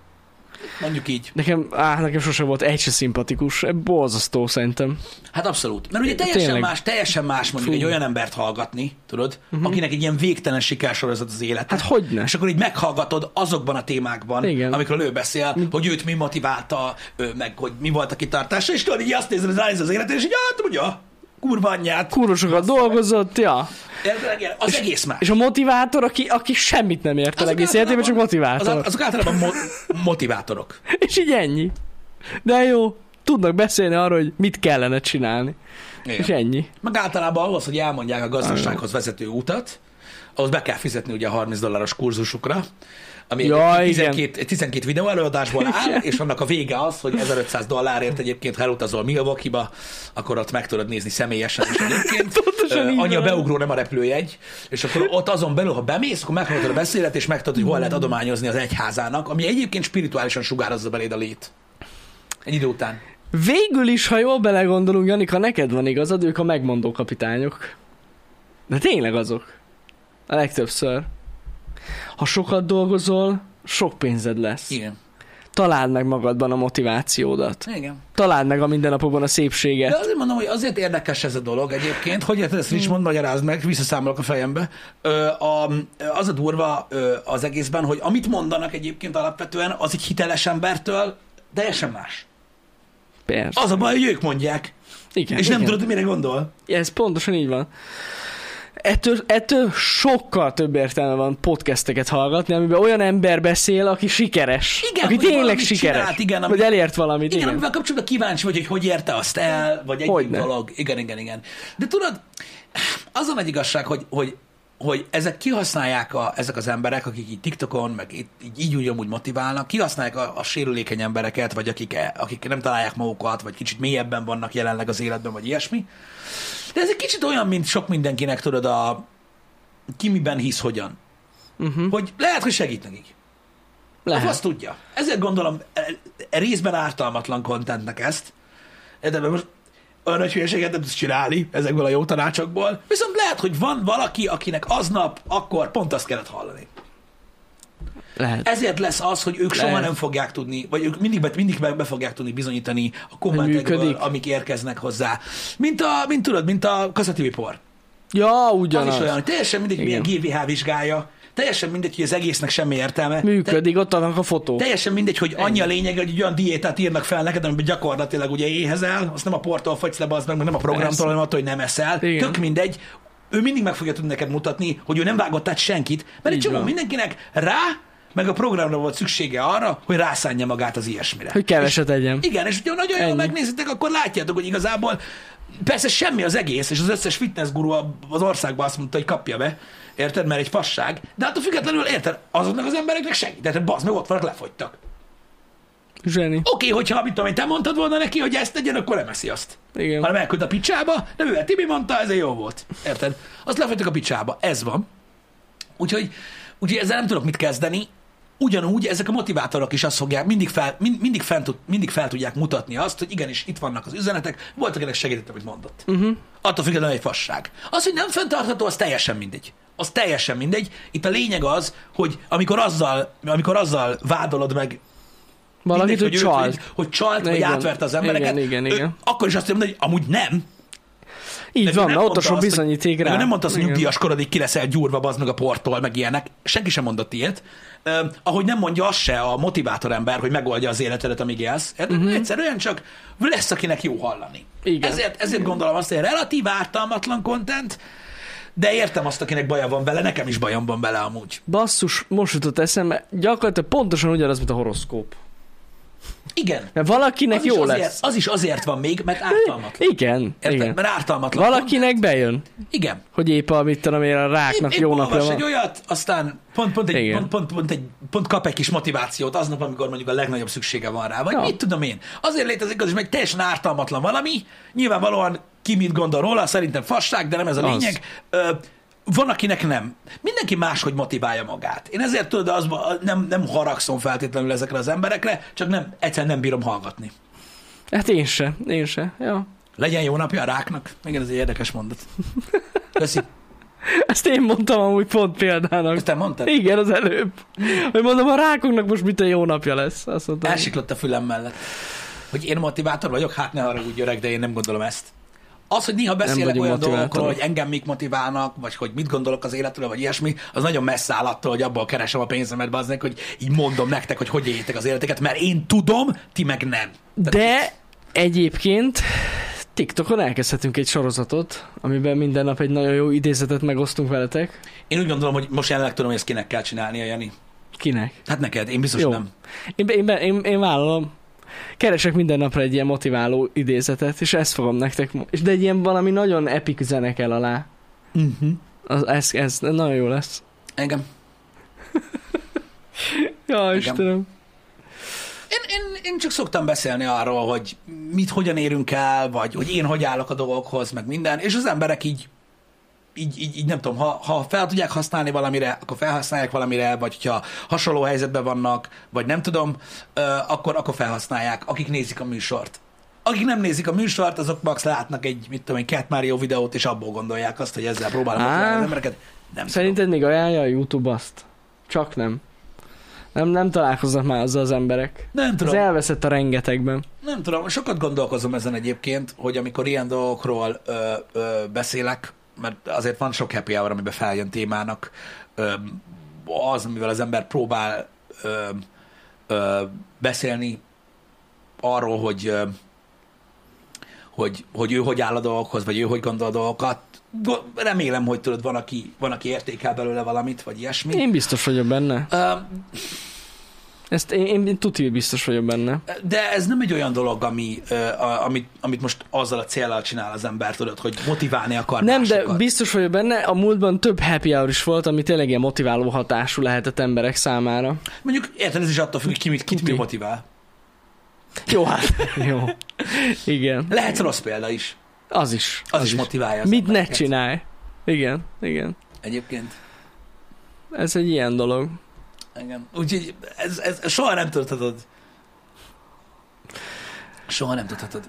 Mondjuk így. Nekem, á, nekem sose volt egy se szimpatikus. Borzasztó szerintem. Hát abszolút. Mert ugye teljesen Tényleg. más, teljesen más mondjuk Fú. egy olyan embert hallgatni, tudod, uh-huh. akinek egy ilyen végtelen sikersorozat az élet. Hát hogyne? És akkor így meghallgatod azokban a témákban, Igen. amikről ő beszél, hogy őt mi motiválta, ő, meg hogy mi volt a kitartása, és tudod, így azt nézed, hogy ránéz az életére, és így, hát mondja, kurva anyját. Kurva sokat dolgozott, ja. Érted? Az egész más. És a motivátor, aki, aki semmit nem ért el Azok egész életében, csak motivátor. Azok, azok általában mo- motivátorok. <laughs> És így ennyi. De jó, tudnak beszélni arról, hogy mit kellene csinálni. Igen. És ennyi. Meg általában ahhoz, hogy elmondják a gazdasághoz vezető utat, ahhoz be kell fizetni ugye a 30 dolláros kurzusukra, ami Ja, egyébként igen. 12, 12 videó előadásból áll, és annak a vége az, hogy 1500 dollárért egyébként, ha elutazol Milwaukee-ba, akkor ott meg tudod nézni személyesen is egyébként. <laughs> Annyi a beugró, nem a repülőjegy, és akkor ott azon belül, ha bemész, akkor meghallgatod a beszélet, és megtudod, hogy hol lehet adományozni az egyházának, ami egyébként spirituálisan sugározza beléd a lét. Egy idő után. Végül is, ha jól belegondolunk, Janika, neked van igazad, ők a megmondó kapitányok. De tényleg azok. A legtöbbször. Ha sokat dolgozol, sok pénzed lesz. Igen. Találd meg magadban a motivációdat. Igen. Találd meg a mindennapokban a szépséget. De azért mondom, hogy azért érdekes ez a dolog egyébként. Hogy érted ezt Richmond, magyarázd meg, visszaszámolok a fejembe. Ö, a, az a durva ö, az egészben, hogy amit mondanak egyébként alapvetően, az egy hiteles embertől teljesen más. Persze. Az a baj, hogy ők mondják, Igen, és nem igen. tudod, hogy mire gondol. Ez pontosan így van. Ettől, ettől sokkal több értelme van podcasteket hallgatni, amiben olyan ember beszél, aki sikeres. Igen, aki tényleg sikeres. csinált, igen, ami- Vagy elért valamit. Igen, Igen, amivel kapcsolatban kíváncsi vagy, hogy hogy érte azt el, vagy egy Hogyne. dolog. Igen, igen, igen. De tudod, az a nagy igazság, hogy, hogy, hogy ezek kihasználják a, ezek az emberek, akik így TikTokon, meg így, így, így úgy amúgy motiválnak, kihasználják a, a sérülékeny embereket, vagy akik, akik nem találják magukat, vagy kicsit mélyebben vannak jelenleg az életben, vagy ilyesmi. De ez egy kicsit olyan, mint sok mindenkinek, tudod, a ki miben hisz, hogyan. Uh-huh. Hogy lehet, hogy segít nekik. Lehet. Lehet. Azt tudja. Ezért gondolom e, e, részben ártalmatlan contentnek ezt. De most olyan nagy hülyeséget nem tudsz csinálni ezekből a jó tanácsokból. Viszont lehet, hogy van valaki, akinek aznap akkor pont azt kellett hallani. Lehet. Ezért lesz az, hogy ők soha Lehet. nem fogják tudni, vagy ők mindig, be- mindig be, be fogják tudni bizonyítani a kommentekből, amik érkeznek hozzá. Mint a, mint tudod, mint a kaszativi por. Ja, Az ugyanaz. is olyan, hogy teljesen mindegy, Igen. milyen GVH vizsgálja, teljesen mindegy, hogy az egésznek semmi értelme. Működik, ott annak a fotó. Teljesen mindegy, hogy annyi a lényeg, hogy egy olyan diétát írnak fel neked, amiben gyakorlatilag ugye éhezel, azt nem a portól fogysz le, az meg, nem a programtól, hanem attól, hogy nem eszel. Igen. Tök mindegy, ő mindig meg fogja tudni neked mutatni, hogy ő nem vágott át senkit, mert egy Így csomó van. mindenkinek rá, meg a programra volt szüksége arra, hogy rászánja magát az ilyesmire. Hogy keveset egyem. Igen, és hogyha nagyon jól Ennyi. megnézitek, akkor látjátok, hogy igazából persze semmi az egész, és az összes fitness guru az országban azt mondta, hogy kapja be, érted, mert egy fasság, de attól függetlenül érted, azoknak az embereknek segít, de bazd meg ott vannak, lefogytak. Zseni. Oké, okay, hogyha, mit tudom én, te mondtad volna neki, hogy ezt tegyen, akkor nem eszi azt. Igen. Hanem elküld a picsába, de mivel Tibi mondta, ez jó volt. Érted? Azt lefogytak a picsába. Ez van. Úgyhogy, úgyhogy ezzel nem tudok mit kezdeni. Ugyanúgy ezek a motivátorok is azt fogják, mindig fel, mind, mindig, fel, tud- mindig fel tudják mutatni azt, hogy igenis itt vannak az üzenetek, volt, akinek segített, amit mondott. Uh-huh. Attól függetlenül egy fasság. Az, hogy nem fenntartható, az teljesen mindegy. Az teljesen mindegy. Itt a lényeg az, hogy amikor azzal, amikor azzal vádolod meg Valakit, hogy őt, csalt. Hogy, hogy csalt, vagy Igen. átverte az embereket. Igen, igen, ő igen. Akkor is azt mondja, hogy amúgy nem. Így De van, mert ott a bizonyíték rá. nem mondta azt, hogy Igen. nyugdíjas korodig ki leszel gyúrva, bazd meg a porttól, meg ilyenek. Senki sem mondott ilyet. Uh, ahogy nem mondja azt se a motivátor ember, hogy megoldja az életedet, amíg élsz. Uh-huh. Egyszerűen csak lesz, akinek jó hallani. Igen. Ezért, ezért gondolom azt, hogy relatív ártalmatlan content, de értem azt, akinek baja van vele, nekem is bajom van vele amúgy. Basszus, most jutott eszembe, gyakorlatilag pontosan ugyanaz, mint a horoszkóp. Igen. Mert valakinek Az jó azért, lesz. az is azért van még, mert ártalmatlan. Igen, Érted? igen. Mert ártalmatlan. Valakinek bejön, Igen. hogy épp a, mit tudom én, a ráknak Épp- jó épp napja van. egy olyat, aztán pont, pont, egy, pont, pont, pont, egy, pont kap egy kis motivációt aznap, amikor mondjuk a legnagyobb szüksége van rá. Vagy Ja. mit tudom én. Azért létezik az is, egy teljesen ártalmatlan valami. Nyilvánvalóan ki mit gondol róla, szerintem fasság, de nem ez a Az. lényeg. Ö, van, akinek nem. Mindenki máshogy motiválja magát. Én ezért tudod, az, nem, nem haragszom feltétlenül ezekre az emberekre, csak nem, egyszerűen nem bírom hallgatni. Hát én se, én se. Ja. Legyen jó napja a ráknak. Igen, ez egy érdekes mondat. <laughs> Köszi. Ezt én mondtam amúgy pont példának. Ezt te mondtad? Igen, az előbb. Hogy mondom, a rákoknak most mit a jó napja lesz. Azt mondtam. Elsiklott a fülem mellett. Hogy én motivátor vagyok, hát ne haragudj öreg, de én nem gondolom ezt. Az, hogy néha beszélek olyan dolgokról, hogy engem mik motiválnak, vagy hogy mit gondolok az életről, vagy ilyesmi, az nagyon messze áll attól, hogy abból keresem a pénzemet, bazdnek, hogy így mondom nektek, hogy hogy éljétek az életeket, mert én tudom, ti meg nem. De egyébként TikTokon elkezdhetünk egy sorozatot, amiben minden nap egy nagyon jó idézetet megosztunk veletek. Én úgy gondolom, hogy most jelenleg tudom, hogy ezt kinek kell csinálnia, Jani. Kinek? Hát neked, én biztos Jó. nem. Én, én, én, én vállalom. Keresek minden napra egy ilyen motiváló idézetet, és ezt fogom nektek és De egy ilyen valami nagyon epic zene kell alá. Uh-huh. Az, ez, ez nagyon jó lesz. Engem. <laughs> Ja, Igen. Istenem. Én, én, én csak szoktam beszélni arról, hogy mit hogyan érünk el, vagy hogy én hogy állok a dolgokhoz, meg minden, és az emberek így, így, így, így nem tudom, ha, ha fel tudják használni valamire, akkor felhasználják valamire, vagy hogyha hasonló helyzetben vannak, vagy nem tudom, akkor, akkor felhasználják, akik nézik a műsort. Akik nem nézik a műsort, azok max látnak egy, mit tudom én, Cat Mario videót, és abból gondolják azt, hogy ezzel próbálom Á. az embereket. Nem Szerinted még ajánlja a YouTube azt? Csak nem. Nem, nem találkoznak már azzal az emberek. Nem Ez tudom. elveszett a rengetegben. Nem tudom, sokat gondolkozom ezen egyébként, hogy amikor ilyen dolgokról ö, ö, beszélek, mert azért van sok happy hour, amiben feljön témának, az, amivel az ember próbál ö, ö, beszélni arról, hogy, ö, hogy, hogy ő hogy áll a dolgokhoz, vagy ő hogy gondol a dolgokat. Go- Remélem, hogy tudod, van aki, van, aki értékel belőle valamit, vagy ilyesmi. Én biztos vagyok benne. Ö, Ezt én, én, tuti biztos vagyok benne. De ez nem egy olyan dolog, ami, a, amit, amit most azzal a célral csinál az ember, tudod, hogy motiválni akar Nem, de másokat. biztos vagyok benne, a múltban több happy hour is volt, ami tényleg ilyen motiváló hatású lehetett emberek számára. Mondjuk érted, ez is attól függ, ki mit, kit mi motivál. Jó, hát <laughs> jó. Igen. Lehetsz rossz példa is. Az is. Az, az is motiválja az Mit ne csinálj? Igen, igen. Egyébként. Ez egy ilyen dolog. Igen. Úgyhogy ez, ez, soha nem tudhatod. Soha nem tudhatod.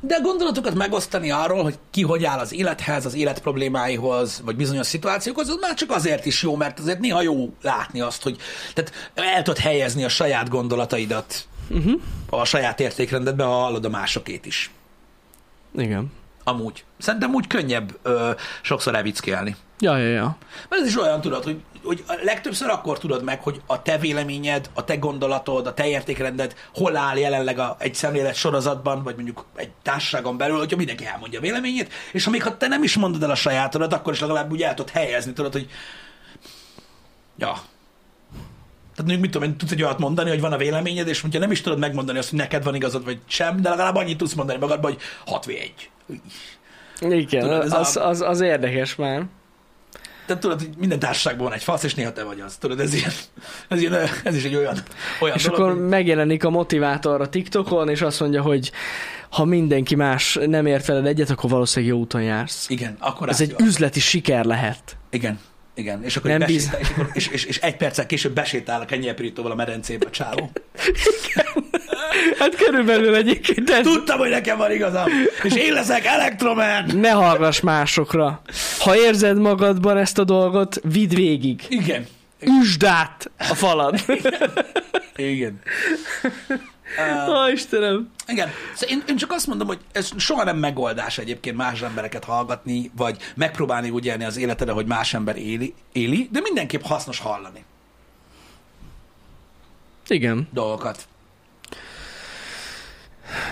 De gondolatokat megosztani arról, hogy ki hogy áll az élethez, az élet problémáihoz, vagy bizonyos szituációkhoz, az már csak azért is jó, mert azért néha jó látni azt, hogy tehát el tudod helyezni a saját gondolataidat Uh-huh. a saját értékrendedbe, ha hallod a másokét is. Igen. Amúgy. Szerintem úgy könnyebb ö, sokszor elvickélni. Ja, ja, ja. Mert ez is olyan, tudod, hogy, hogy legtöbbször akkor tudod meg, hogy a te véleményed, a te gondolatod, a te értékrended hol áll jelenleg a, egy szemlélet sorozatban, vagy mondjuk egy társaságon belül, hogyha mindenki elmondja a véleményét, és ha még ha te nem is mondod el a sajátodat, akkor is legalább úgy el tudod helyezni, tudod, hogy ja. Tehát mondjuk, mit tudom én, tudsz egy olyat mondani, hogy van a véleményed, és mondja, nem is tudod megmondani azt, hogy neked van igazad, vagy sem, de legalább annyit tudsz mondani magadban, hogy 6 v 1. Igen, Tudod, ez az, a- az, az érdekes már. te tudod, hogy minden társaságban van egy fasz, és néha te vagy az. Tudod, ez, ilyen, ez, ilyen, ez is egy olyan, olyan És dolog, akkor hogy- megjelenik a motivátor a TikTokon, és azt mondja, hogy ha mindenki más nem ért veled egyet, akkor valószínűleg jó úton jársz. Igen, akkor Ez egy átjön. üzleti siker lehet. Igen, igen. És akkor Nem bíz- besétál, és, akkor, és, és, és, egy perccel később besétál a kenyérpirítóval a medencébe a csávó. Hát körülbelül egyébként ez... Tudtam, hogy nekem van igazam, és én leszek Electroman! Ne hallgass másokra. Ha érzed magadban ezt a dolgot, vidd végig. Igen. Üsd át a falad. Igen. <laughs> Ó, Istenem. Igen. Szóval én, én csak azt mondom, hogy ez soha nem megoldás egyébként más embereket hallgatni, vagy megpróbálni úgy élni az életedre, hogy más ember éli, éli, de mindenképp hasznos hallani Igen, dolgokat.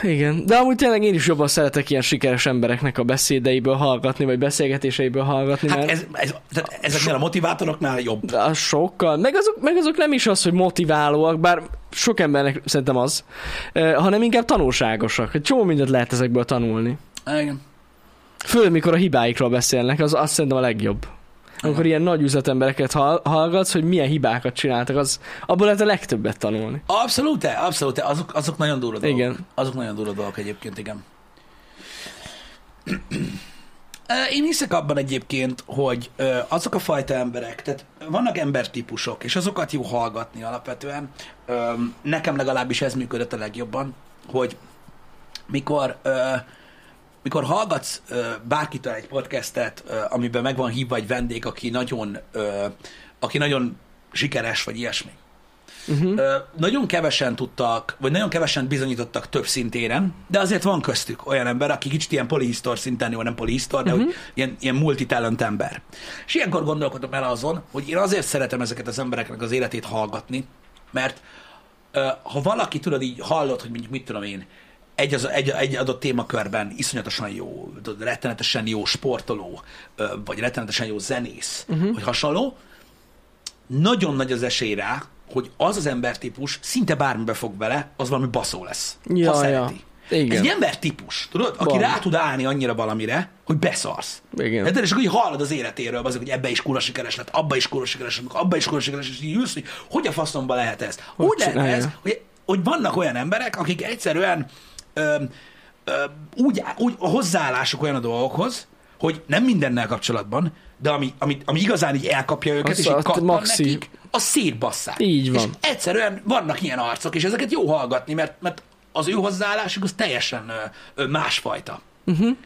Igen. De amúgy tényleg én is jobban szeretek ilyen sikeres embereknek a beszédeiből hallgatni, vagy beszélgetéseiből hallgatni, Hát mert... ez, ez, tehát ezeknél a motivátoroknál jobb. A sokkal. Meg azok, meg azok nem is az, hogy motiválóak, bár sok embernek szerintem az, hanem inkább tanulságosak. Csomó mindent lehet ezekből tanulni. Igen. Főleg, mikor a hibáikról beszélnek, az azt szerintem a legjobb. Amikor ilyen nagy üzletembereket hall, hallgatsz, hogy milyen hibákat csináltak, az abból lehet a legtöbbet tanulni. Abszolút, abszolút, azok, azok nagyon durva dolgok. Igen. Azok nagyon durva dolgok egyébként, igen. <clears throat> Én hiszek abban egyébként, hogy azok a fajta emberek, tehát vannak embertípusok, és azokat jó hallgatni alapvetően. Nekem legalábbis ez működött a legjobban, hogy mikor, ö, mikor hallgatsz ö, bárkitől egy podcastet, ö, amiben meg van hívva egy vendég, aki nagyon, ö, aki nagyon sikeres, vagy ilyesmi, Uh-huh. Ö, nagyon kevesen tudtak, vagy nagyon kevesen bizonyítottak több szintéren, de azért van köztük olyan ember, aki kicsit ilyen polihisztor szinten, jó, nem polihisztor, de uh-huh. hogy ilyen, ilyen multitalent ember. És ilyenkor gondolkodom el azon, hogy én azért szeretem ezeket az embereknek az életét hallgatni, mert ö, ha valaki, tudod, így hallod, hogy mondjuk mit tudom én, egy, az, egy, egy adott témakörben iszonyatosan jó, rettenetesen jó sportoló, vagy rettenetesen jó zenész, uh-huh. vagy hasonló, nagyon nagy az esély rá, hogy az az embertípus szinte bármibe fog bele, az valami baszó lesz. Ja, ha ja. szereti. Igen. Ez egy embertípus, tudod? Aki Van. rá tud állni annyira valamire, hogy beszarsz. Igen. De és akkor így hallod az életéről, azok, hogy ebbe is kurva sikeres lett, abba is kurva sikeres lett, abba is kurva sikeres lett, és így ülsz, hogy hogy a faszomba lehet ez? Hogy Úgy lehet ez, hogy, hogy vannak olyan emberek, akik egyszerűen ö, ö, úgy, úgy a hozzáállásuk olyan a dolgokhoz, hogy nem mindennel kapcsolatban, de ami, ami, ami igazán így elkapja őket, Az és így azt maxi. nekik, a szétbasszák. Így van. És egyszerűen vannak ilyen arcok, és ezeket jó hallgatni, mert, mert az ő hozzáállásuk az teljesen ö, ö, másfajta. Igen,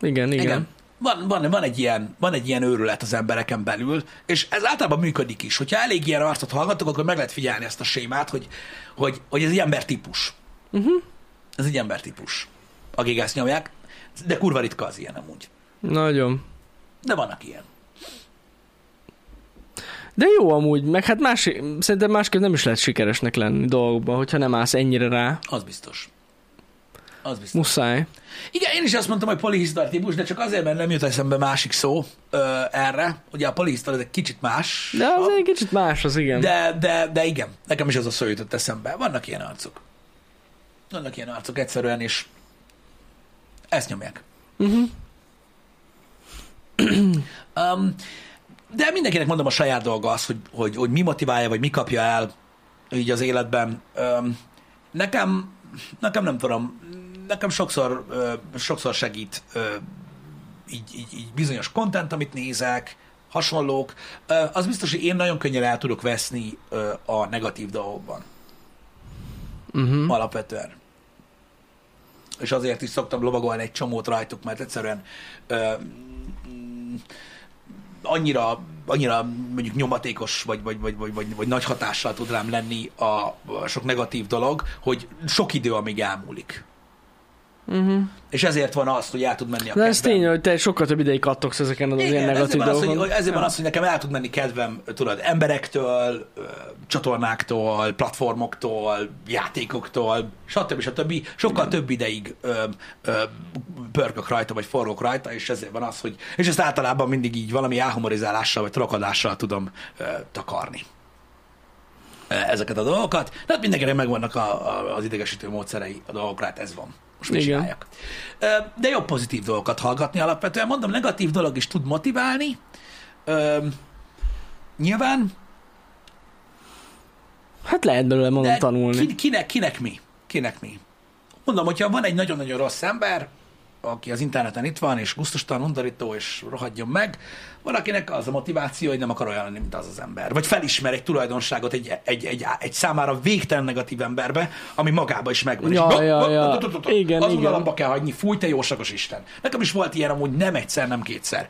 igen. Igen. igen. Van, van, van, egy ilyen, van egy ilyen őrület az embereken belül, és ez általában működik is. Hogyha elég ilyen arcot hallgatok, akkor meg lehet figyelni ezt a sémát, hogy, hogy, hogy ez egy embertípus. Uh-huh. Ez egy embertípus, akik ezt nyomják, de kurva ritka az ilyen amúgy. Nagyon. De vannak ilyen. De jó amúgy, meg hát más, szerintem másképp nem is lehet sikeresnek lenni dolgokban, hogyha nem állsz ennyire rá. Az biztos. Az biztos. Muszáj. Igen, én is azt mondtam, hogy polihisztor típus, de csak azért, mert nem jut eszembe másik szó ö, erre. Ugye a polihisztor ez egy kicsit más. De az egy kicsit más az, igen. De, de, de igen, nekem is az a szó jutott eszembe. Vannak ilyen arcok. Vannak ilyen arcok egyszerűen, és ezt nyomják. <clears throat> Uh-huh. Um, de mindenkinek mondom a saját dolga az, hogy, hogy, hogy mi motiválja, vagy mi kapja el így az életben. Um, nekem, nekem nem tudom, nekem sokszor, ö, sokszor segít ö, így, így, így bizonyos content, amit nézek, hasonlók. Ö, az biztos, hogy én nagyon könnyen el tudok veszni ö, a negatív dolgokban. Uh-huh. alapvetően. És azért is szoktam lovagolni egy csomót rajtuk, mert egyszerűen ö, mm, annyira, annyira mondjuk nyomatékos, vagy, vagy, vagy, vagy, vagy, vagy nagy hatással tud rám lenni a, a sok negatív dolog, hogy sok idő, amíg elmúlik. Uh-huh. És ezért van az, hogy el tud menni a De ez kedvem. tény, hogy te sokkal több ideig kattogsz ezeken az ilyen Igen, ezért negatív van, az, hogy, dolgokon. ezért van Ja. az, hogy nekem el tud menni kedvem, tudod, emberektől, csatornáktól, platformoktól, játékoktól, stb. stb. Sokkal több ideig ö, ö, pörgök rajta, vagy forgok rajta, és ezért van az, hogy, és ezt általában mindig így valami elhumorizálással, vagy trokadással tudom ö, takarni ezeket a dolgokat. De hát mindenkinek megvannak a, a, az idegesítő módszerei a dolgokra, hát ez van. Most mit Igen. csináljak? De jobb pozitív dolgokat hallgatni alapvetően. Mondom, negatív dolog is tud motiválni. Nyilván, Hát lehet belőle mondom tanulni. ki, kinek, kinek mi? Kinek mi? Mondom, hogyha van egy nagyon-nagyon rossz ember, aki az interneten itt van, és gusztustalan, undorító, és rohadjon meg, van, akinek az a motiváció, hogy nem akar olyan lenni, mint az az ember. Vagy felismer egy tulajdonságot egy, egy, egy, egy számára végtelen negatív emberbe, ami magába is megvan. Ja, és ja, ja. Igen, az igen. unalomba kell hagyni, fúj, te jóságos Isten. Nekem is volt ilyen amúgy nem egyszer, nem kétszer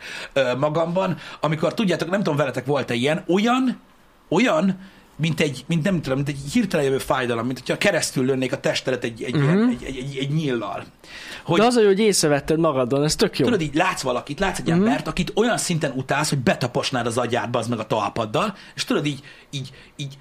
magamban, amikor tudjátok, nem tudom, veletek volt-e ilyen, olyan, olyan, mint egy, mint nem tudom, mint egy hirtelen jövő fájdalom, mint hogyha keresztül lőnék a testedet egy, egy, Mhm. uh-huh. egy, egy, egy, egy nyíllal. Hogy, De az, hogy észrevetted magadon, ez tök jó. Tudod, így látsz valakit, látsz egy embert, akit olyan szinten utálsz, hogy betaposnád az agyádba az meg a talpaddal, és tudod, így, így, így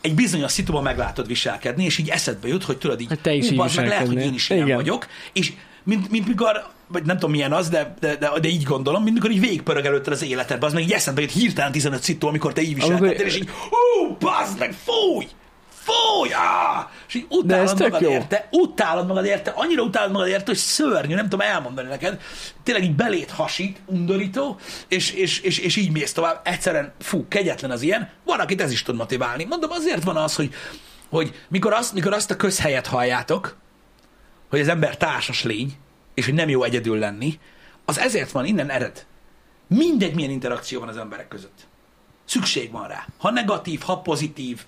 egy bizonyos szituban meglátod viselkedni, és így eszedbe jut, hogy tudod így, Hogy te is "Hú, így meg, lehet, hogy én is ilyen Igen. vagyok, és mint, mint mikor, vagy nem tudom milyen az, de, de, de, de így gondolom, mint mikor így végigpörög előtted az életedbe, az meg így eszedbe jut hirtelen 15 szitu, amikor te így viselkedtél, Amikor- és így, hú, bazd meg, fúj! Fúj! Áh! És így De utálod tök magad jó. érte, utálod magad érte, annyira utálod magad érte, hogy szörnyű, nem tudom elmondani neked. Tényleg így belét hasít, undorító, és, és, és, és így mész tovább. Egyszerűen, fú, kegyetlen az ilyen. Van, akit ez is tud motiválni. Mondom, azért van az, hogy, hogy mikor, azt, mikor azt a közhelyet halljátok, hogy az ember társas lény, és hogy nem jó egyedül lenni, az ezért van, innen ered. Mindegy, milyen interakció van az emberek között. Szükség van rá. Ha negatív, ha pozitív,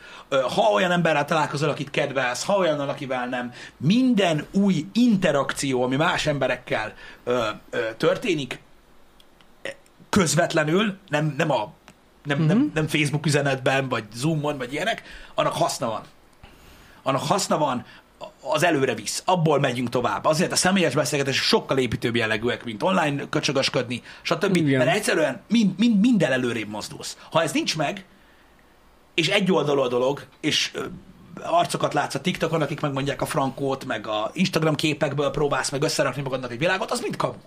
ha olyan emberrel találkozol, akit kedvelsz, ha olyan, akivel nem. Minden új interakció, ami más emberekkel ö, ö, történik, közvetlenül, nem, nem a nem, mm-hmm. nem, nem Facebook üzenetben, vagy Zoomon, vagy ilyenek, annak haszna van. Annak haszna van, az előre visz, abból megyünk tovább. Azért a személyes beszélgetések sokkal építőbb jellegűek, mint online köcsögösködni, stb. Igen. Mert egyszerűen mind, mind, minden előrébb mozdulsz. Ha ez nincs meg, és egy oldalú a dolog, és arcokat látsz a TikTokon, akik megmondják a frankót, meg a Instagram képekből próbálsz meg összerakni magadnak egy világot, az mind kamu.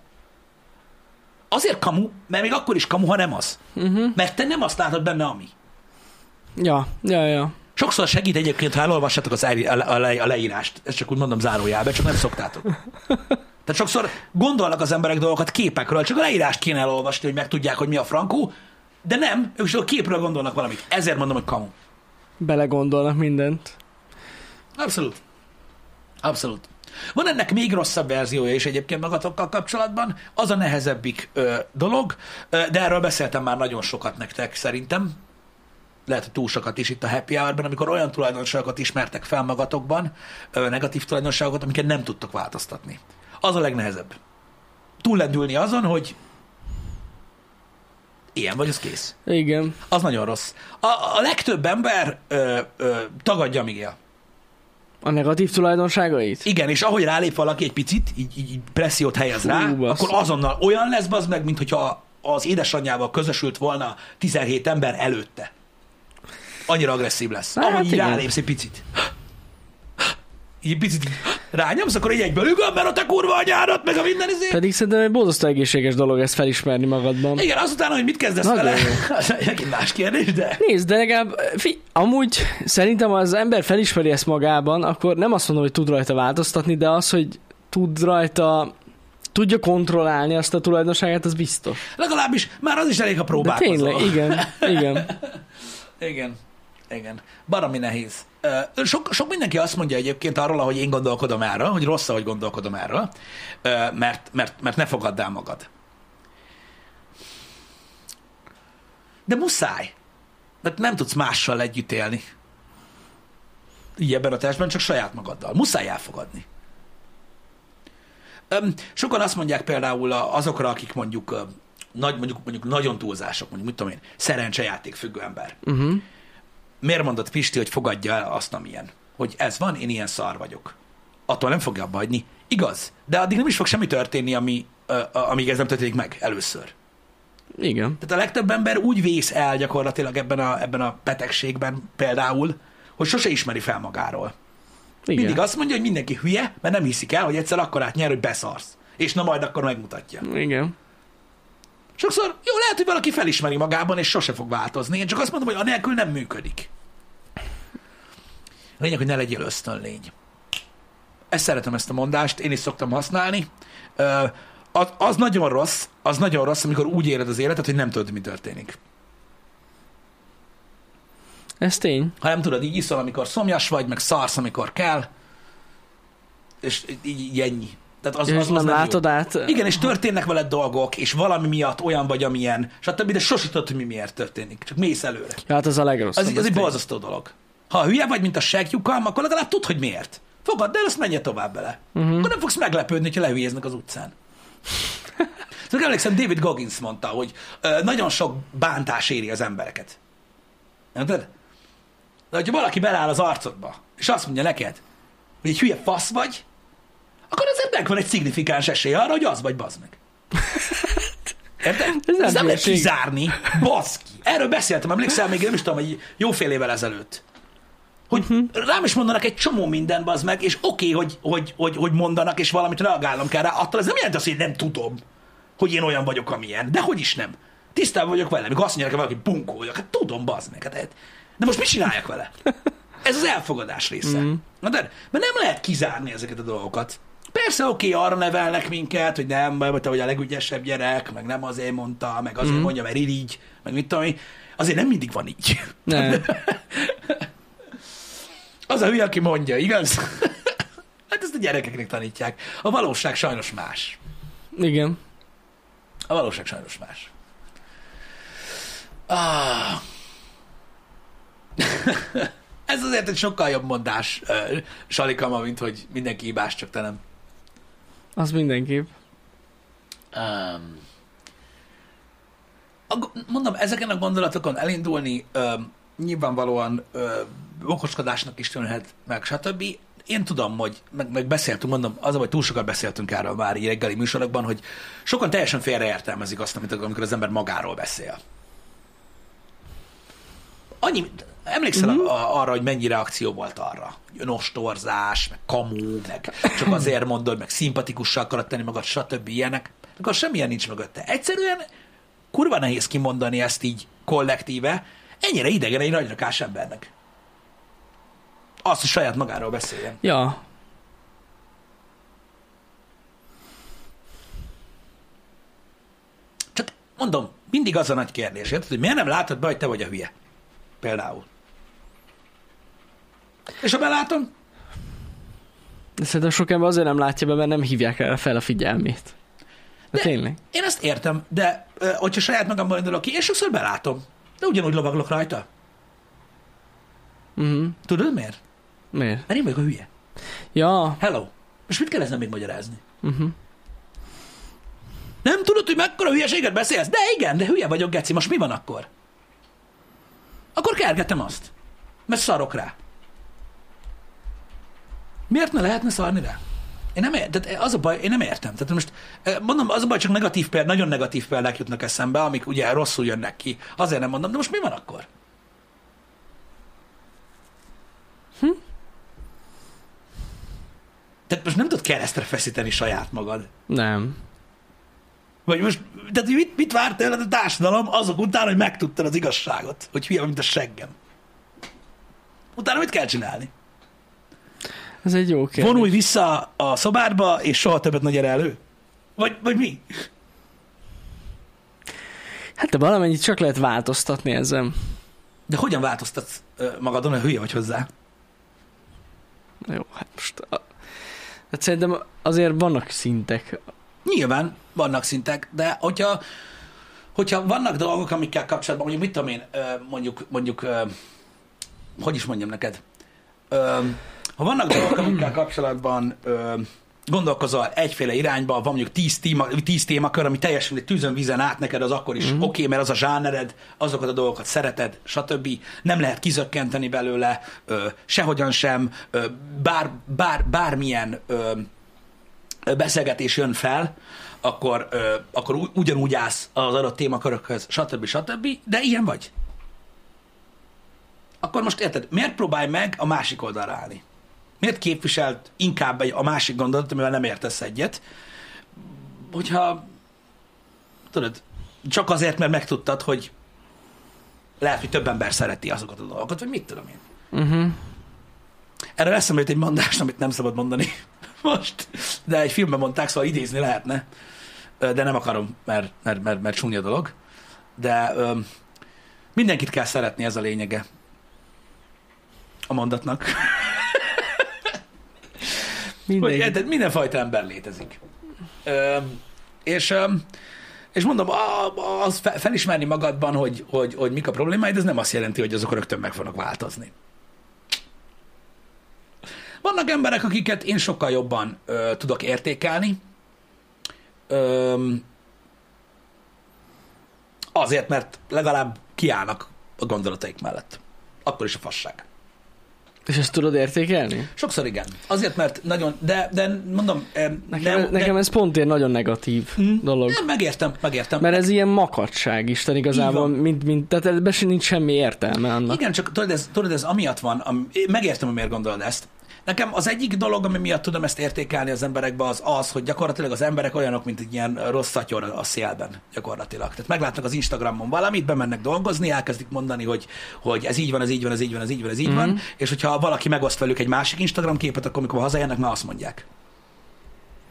Azért kamu, mert még akkor is kamu, ha nem az. Uh-huh. Mert te nem azt látod benne, ami. Ja, ja, ja. Sokszor segít egyébként, ha elolvassátok az el, a, a, le, a leírást. Ezt csak úgy mondom zárójelbe, csak nem szoktátok. Tehát sokszor gondolnak az emberek dolgokat képekről, csak a leírást kéne elolvasni, hogy megtudják, hogy mi a frankó, de nem, ők csak a képről gondolnak valamit. Ezért mondom, hogy kamu. Belegondolnak mindent. Abszolút. Abszolút. Van ennek még rosszabb verziója is egyébként magatokkal kapcsolatban, az a nehezebbik ö, dolog, ö, de erről beszéltem már nagyon sokat nektek szerintem, lehet, hogy túl sokat is itt a happy hour amikor olyan tulajdonságokat ismertek fel magatokban, negatív tulajdonságokat, amiket nem tudtok változtatni. Az a legnehezebb. Túllendülni azon, hogy ilyen vagy, az kész. Igen. Az nagyon rossz. A, a legtöbb ember ö, ö, tagadja, amíg él. A negatív tulajdonságait? Igen, és ahogy rálép valaki egy picit, így, így pressziót helyez Fú, rá, basszus. akkor azonnal olyan lesz az meg, mint hogyha az édesanyjával közösült volna 17 ember előtte. Annyira agresszív lesz. Hát Ahogy így igen. rálépsz egy picit. Így picit rányomsz, akkor így egyből ügöm, mert a te kurva anyádat, meg a minden izé. Pedig szerintem egy borzasztó egészséges dolog ezt felismerni magadban. Igen, azután, hogy mit kezdesz Nagyon vele, <laughs> az egy más kérdés, de... Nézd, de legalább, fi, amúgy szerintem ha az ember felismeri ezt magában, akkor nem azt mondom, hogy tud rajta változtatni, de az, hogy tud rajta, tudja kontrollálni azt a tulajdonságát, az biztos. Legalábbis már az is elég, ha De próbálkozol. tényleg, igen, igen. <laughs> Igen. Igen. Baromi nehéz. Sok, sok mindenki azt mondja egyébként arról, ahogy én gondolkodom erről, hogy rossz, ahogy gondolkodom erről, mert, mert, mert ne fogadd el magad. De muszáj. Mert nem tudsz mással együtt élni. Így ebben a testben, csak saját magaddal. Muszáj elfogadni. Sokan azt mondják például azokra, akik mondjuk, nagy, mondjuk, mondjuk nagyon túlzások, mondjuk, mit tudom én, szerencsejáték függő ember. Uh-huh. Miért mondott Pisti, hogy fogadja el azt, amilyen? Hogy ez van, én ilyen szar vagyok. Attól nem fogja abba hagyni. Igaz, de addig nem is fog semmi történni, ami, amíg ez nem történik meg először. Igen. Tehát a legtöbb ember úgy vész el gyakorlatilag ebben a, ebben a betegségben például, hogy sose ismeri fel magáról. Igen. Mindig azt mondja, hogy mindenki hülye, mert nem hiszik el, hogy egyszer akkor átnyer, hogy beszarsz. És na majd akkor megmutatja. Igen. Sokszor jó, lehet, hogy valaki felismeri magában, és sose fog változni. Én csak azt mondom, hogy anélkül nem működik. A lényeg, hogy ne legyél ösztönlény. ezt szeretem ezt a mondást, én is szoktam használni. Az, az nagyon rossz, az nagyon rossz, amikor úgy éled az életet, hogy nem tudod, mi történik. Ez tény. Ha nem tudod, így iszol, amikor szomjas vagy, meg szarsz, amikor kell, és így, így ennyi. Tehát az, az, az nem nem látod jó. át. Igen, és történnek veled dolgok, és valami miatt olyan vagy, amilyen, stb., de sosem tudod, hogy mi miért történik. Csak mész előre. Ja, hát az a legrosszabb. Az, az egy tény. borzasztó dolog. Ha hülye vagy, mint a segjukam, akkor legalább tudd, hogy miért. Fogadd el, azt menje tovább bele. Uh-huh. Akkor nem fogsz meglepődni, hogyha lehülyéznek az utcán. <laughs> Szóval emlékszem, David Goggins mondta, hogy ö, nagyon sok bántás éri az embereket. Nem tudod? De hogyha valaki beláll az arcodba, és azt mondja neked, hogy egy hülye fasz vagy, akkor az embernek van egy szignifikáns esély arra, hogy az vagy, bazd meg. <laughs> Érted? Ez nem nem lehet kizárni. Baszki. Erről beszéltem, emlékszel még, nem is tudom, hogy jó fél évvel ezelőtt. Hogy uh-huh. rám is mondanak egy csomó mindent, bazd meg, és oké, okay, hogy, hogy, hogy, hogy mondanak, és valamit reagálnom kell rá, attól ez nem jelenti azt, hogy nem tudom, hogy én olyan vagyok, amilyen. De hogy is nem. Tisztában vagyok vele, amikor azt mondják, valaki bunkó vagyok. Hát tudom, bazd meg. Hát, de most mit csináljak vele? Ez az elfogadás része. Mm. Na de, mert nem lehet kizárni ezeket a dolgokat. Persze, oké, okay, arra nevelnek minket, hogy nem, vagy te vagy a legügyesebb gyerek, meg nem azért mondta, meg azért mm. mondja, mert irigy, meg mit tudom én. Azért nem mindig van így. Nem. <laughs> Az a hülye, aki mondja, igaz? <laughs> hát ezt a gyerekeknek tanítják. A valóság sajnos más. Igen. A valóság sajnos más. Ah. <laughs> Ez azért egy sokkal jobb mondás, uh, Salikama, mint hogy mindenki hibás, csak te nem. Az mindenképp. Um, mondom, ezeken a gondolatokon elindulni um, nyilvánvalóan um, okoskodásnak is tűnhet, meg stb. Én tudom, hogy meg, meg beszéltünk, mondom, az, hogy túl sokat beszéltünk erről már így reggeli műsorokban, hogy sokan teljesen félreértelmezik azt, amit amikor az ember magáról beszél. Annyi, emlékszel mm-hmm. a, arra, hogy mennyi reakció volt arra? Nostorzás, meg kamu, meg csak azért mondod, meg szimpatikussá akarod tenni magad, stb. ilyenek. Akkor semmilyen nincs mögötte. Egyszerűen kurva nehéz kimondani ezt így kollektíve, ennyire idegen egy nagyrakás embernek. Azt, hogy saját magáról beszéljen. Ja. Csak mondom, mindig az a nagy kérdés, hogy miért nem látod be, hogy te vagy a hülye? Például. És ha belátom, De szerintem sok ember azért nem látja be, mert nem hívják el fel a figyelmét. De, De- tényleg. én ezt értem, de hogyha saját magamban indulok ki, én sokszor belátom. De ugyanúgy lovaglok rajta. Uh-huh. Tudod miért? Miért? Mert én vagyok a hülye. Ja. Hello. Most mit kell ezen még magyarázni? Uh-huh. Nem tudod, hogy mekkora hülyeséget beszélsz? De igen, de hülye vagyok, Geci. Most mi van akkor? Akkor kergetem azt. Mert szarok rá. Miért ne lehetne szarni rá? Én nem értem, tehát az a baj, én nem értem. Tehát most mondom, az a baj, csak negatív példák, nagyon negatív példák jutnak eszembe, amik ugye rosszul jönnek ki. Azért nem mondom, de most mi van akkor? Hm? Tehát most nem tudod keresztre feszíteni saját magad. Nem. Vagy most, tehát mit, mit várt tőled a társadalom azok után, hogy megtudtad az igazságot? Hogy hülye, mint a seggem. Utána mit kell csinálni? Ez egy jó kérdés. Vonulj vissza a szobádba, és soha többet ne gyere elő? Vagy, vagy mi? Hát de valamennyit csak lehet változtatni ezen. De hogyan változtatsz magadon, hogy hülye vagy hozzá? Jó, hát most... A... Hát szerintem azért vannak szintek. Nyilván vannak szintek, de hogyha, hogyha vannak dolgok, amikkel kapcsolatban, mondjuk mit tudom én, mondjuk, mondjuk hogy is mondjam neked, ö, ha vannak dolgok, amikkel kapcsolatban ö, gondolkozol egyféle irányba, van mondjuk tíz, téma, tíz témakör, ami teljesen egy tűzön vízen át neked, az akkor is mm-hmm. oké, okay, mert az a zsánered, azokat a dolgokat szereted, stb. Nem lehet kizökkenteni belőle, ö, sehogyan sem, ö, bár, bár, bármilyen ö, beszélgetés jön fel, akkor, ö, akkor ugyanúgy állsz az adott témakörökhöz, stb. stb. De ilyen vagy. Akkor most érted, miért próbálj meg a másik oldalra állni? Miért képviselt inkább egy, a másik gondolatot, amivel nem értesz egyet, hogyha tudod, csak azért, mert megtudtad, hogy lehet, hogy több ember szereti azokat a dolgokat, vagy mit tudom én. Uh-huh. Erre eszembe jut egy mondás, amit nem szabad mondani. <laughs> most, de egy filmben mondták, szóval idézni lehetne, de nem akarom, mert, mert, mert, mert csúnya dolog. De ö, mindenkit kell szeretni, ez a lényege a mondatnak. Hogy Mindegy. érted, mindenfajta ember létezik. Ö, és, ö, és mondom, az fe- felismerni magadban, hogy, hogy, hogy mik a problémáid, ez nem azt jelenti, hogy azok rögtön meg fognak változni. Vannak emberek, akiket én sokkal jobban ö, tudok értékelni, ö, azért, mert legalább kiállnak a gondolataik mellett. Akkor is a fasság. És ezt tudod értékelni? Sokszor igen. Azért, mert nagyon, de, de mondom, em, Nekem, nem, nekem de, ez pont egy nagyon negatív Hm. dolog. nem, megértem, megértem. Mert ez ilyen makacság Isten igazából, mint, mint, tehát ebben sem nincs semmi értelme annak. Igen, csak tudod ez, tudod, ez amiatt van, am, megértem, hogy miért gondolod ezt. Nekem az egyik dolog, ami miatt tudom ezt értékelni az emberekbe, az az, hogy gyakorlatilag az emberek olyanok, mint egy ilyen rossz szatyor a szélben, gyakorlatilag. Tehát meglátnak az Instagramon valamit, bemennek dolgozni, elkezdik mondani, hogy, hogy ez így van, ez így van, ez így van, ez így van, ez így mm-hmm. van, és hogyha valaki megoszt velük egy másik Instagram képet, akkor amikor hazajönnek, már azt mondják.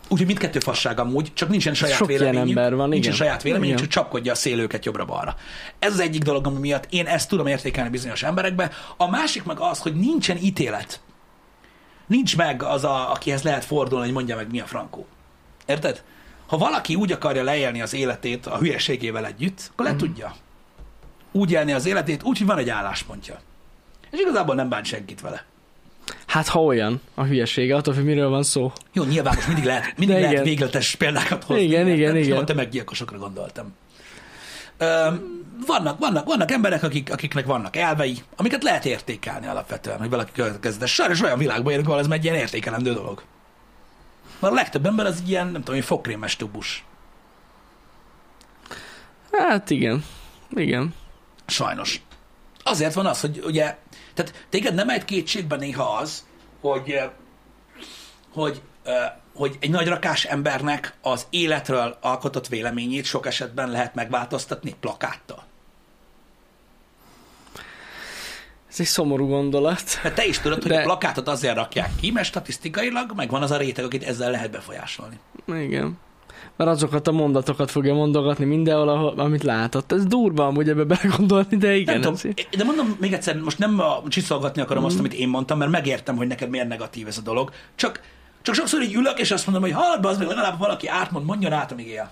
Úgyhogy mindkettő fasság amúgy, csak nincsen saját Sok véleményük. ember van, nincsen igen. saját véleményük, Igen. csak csapkodja a szél őket jobbra-balra. Ez az egyik dolog, ami miatt én ezt tudom értékelni bizonyos emberekbe. A másik meg az, hogy nincsen ítélet. Nincs meg az, a, akihez lehet fordulni, hogy mondja meg, mi a frankó. Érted? Ha valaki úgy akarja leélni az életét a hülyeségével együtt, akkor le tudja. Úgy élni az életét, úgy, hogy van egy álláspontja. És igazából nem bánt senkit vele. Hát ha olyan a hülyesége, attól, hogy miről van szó. Jó, nyilván most mindig lehet, mindig De lehet igen. végletes példákat hozni. Igen, érted? igen, És igen. Nem a tömeggyilkosokra gondoltam. Ö, vannak, vannak, vannak emberek, akik, akiknek vannak elvei, amiket lehet értékelni alapvetően, hogy valaki következetes. Sajnos olyan világban élünk, ahol ez egy ilyen értékelendő dolog. Mert a legtöbb ember az ilyen, nem tudom, fogkrémes tubus. Hát igen. Igen. Sajnos. Azért van az, hogy ugye, tehát téged nem egy kétségbe néha az, hogy, eh, hogy, eh, hogy egy nagy rakás embernek az életről alkotott véleményét sok esetben lehet megváltoztatni plakáttal. Ez egy szomorú gondolat. Mert te is tudod, hogy De- a plakátot azért rakják ki, mert statisztikailag megvan az a réteg, akit ezzel lehet befolyásolni. Igen. Mert azokat a mondatokat fogja mondogatni mindenhol, ahol, amit látott. Ez durva amúgy ebbe belegondolni, de igen. Nem tudom, de mondom még egyszer, most nem a, csiszolgatni akarom Mhm. azt, amit én mondtam, mert megértem, hogy neked miért negatív ez a dolog. Csak, csak sokszor így ülök, és azt mondom, hogy hallod be, az meg legalább valaki átmond, mondjon át, amíg él.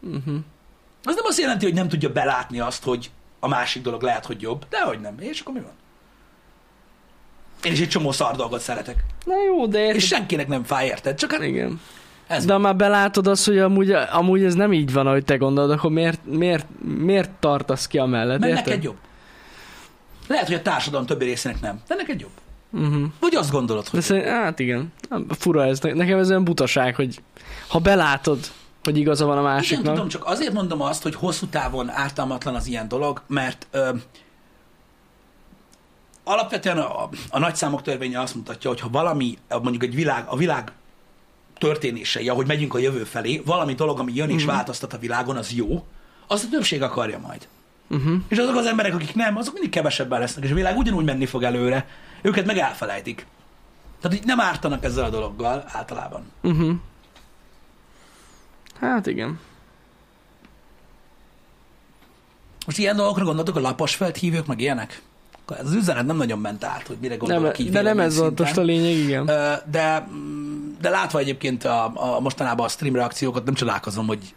Uh-huh. Az nem azt jelenti, hogy nem tudja belátni azt, hogy a másik dolog lehet, hogy jobb, de hogy nem. És akkor mi van? Én is egy csomó szar dolgot szeretek. Na jó, de érted? És senkinek nem fáj, érted? Csak hát Igen. ez De ha már belátod azt, hogy amúgy, amúgy ez nem így van, ahogy te gondolod, akkor miért, miért, miért tartasz ki amellett, Mert érted? neked jobb. Lehet, hogy a társadalom többi részének nem, de neked jobb. Uh-huh. Vagy azt gondolod, De hogy szerint, hát igen, fura ez. Nekem ez olyan butaság, hogy ha belátod, hogy igaza van a Igen, másiknak. tudom, csak azért mondom azt, hogy hosszú távon ártalmatlan az ilyen dolog, mert ö, alapvetően a, a nagyszámok törvénye azt mutatja, hogy ha valami, mondjuk egy világ, a világ történései, ahogy megyünk a jövő felé, valami dolog, ami jön és Mhm. változtat a világon, az jó, azt a többség akarja majd. Uh-huh. És azok az emberek, akik nem, azok mindig kevesebben lesznek, és a világ ugyanúgy menni fog előre. Őket meg elfelejtik. Tehát így nem ártanak ezzel a dologgal általában. Uh-huh. Hát igen. Most ilyen dolgokra gondoltok, a laposfelt hívők, meg ilyenek? Ez az üzenet nem nagyon ment át, hogy mire Nem, gondolok így de nem ez volt most a lényeg, igen. De, mm, de látva egyébként a, a mostanában a stream reakciókat, nem csodálkozom, hogy,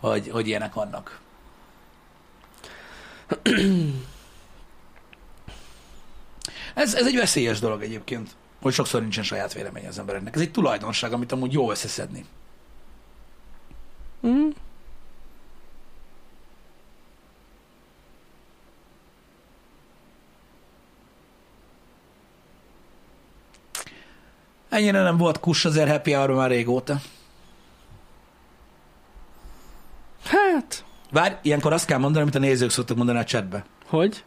hogy, hogy ilyenek vannak. <clears throat> Ez, ez egy veszélyes dolog egyébként, hogy sokszor nincsen saját vélemény az embereknek. Ez egy tulajdonság, amit amúgy jó összeszedni. Mm. Ennyire nem volt kus azért happy hour már régóta. Hát, Várj, ilyenkor azt kell mondani, amit a nézők szoktak mondani a chatbe. hogy?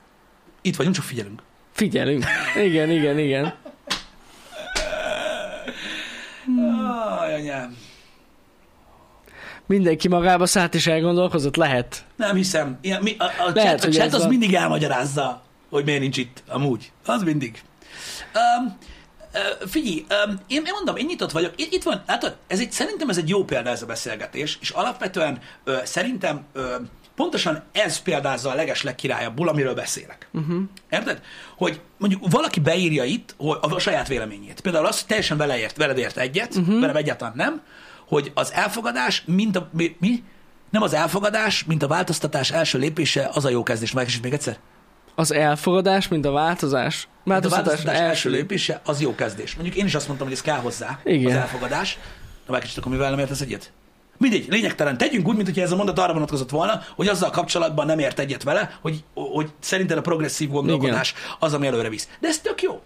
Itt vagyunk, csak figyelünk. Figyelünk. Igen, igen, igen. Aj, anyám. Mindenki magába szállt és elgondolkozott? Lehet. Nem hiszem. Ilyen, mi, a, a Lehet, chat, a chat az a- mindig elmagyarázza, hogy miért nincs itt, amúgy. Az mindig. Um, Ö, Figyelj, ö, én, én mondom, én nyitott vagyok. Itt itt van, látod, ez egy, szerintem ez egy jó példa ez a beszélgetés, és alapvetően ö, szerintem ö, pontosan ez példázza a leges legkirályabbul, amiről beszélek. Uh-huh. Érted? Hogy mondjuk valaki beírja itt hogy a, a saját véleményét. Például azt, hogy teljesen vele ért, veled ért egyet, uh-huh. velem egyáltalán nem, hogy az elfogadás, mint a... Mi? mi? Nem az elfogadás, mint a változtatás első lépése, az a jó kezdés. Meg még egyszer. Az elfogadás, mint a változás. Mert a változtatás első lépése, az jó kezdés. Mondjuk én is azt mondtam, hogy ez kell hozzá, Igen. az elfogadás. Na, meg kicsit, akkor mivel nem értesz egyet? Mindegy, lényegtelen. Tegyünk úgy, mintha ez a mondat arra vonatkozott volna, hogy azzal kapcsolatban nem ért egyet vele, hogy, hogy szerinted a progresszív gondolkodás Igen. az, ami előre visz. De ez tök jó.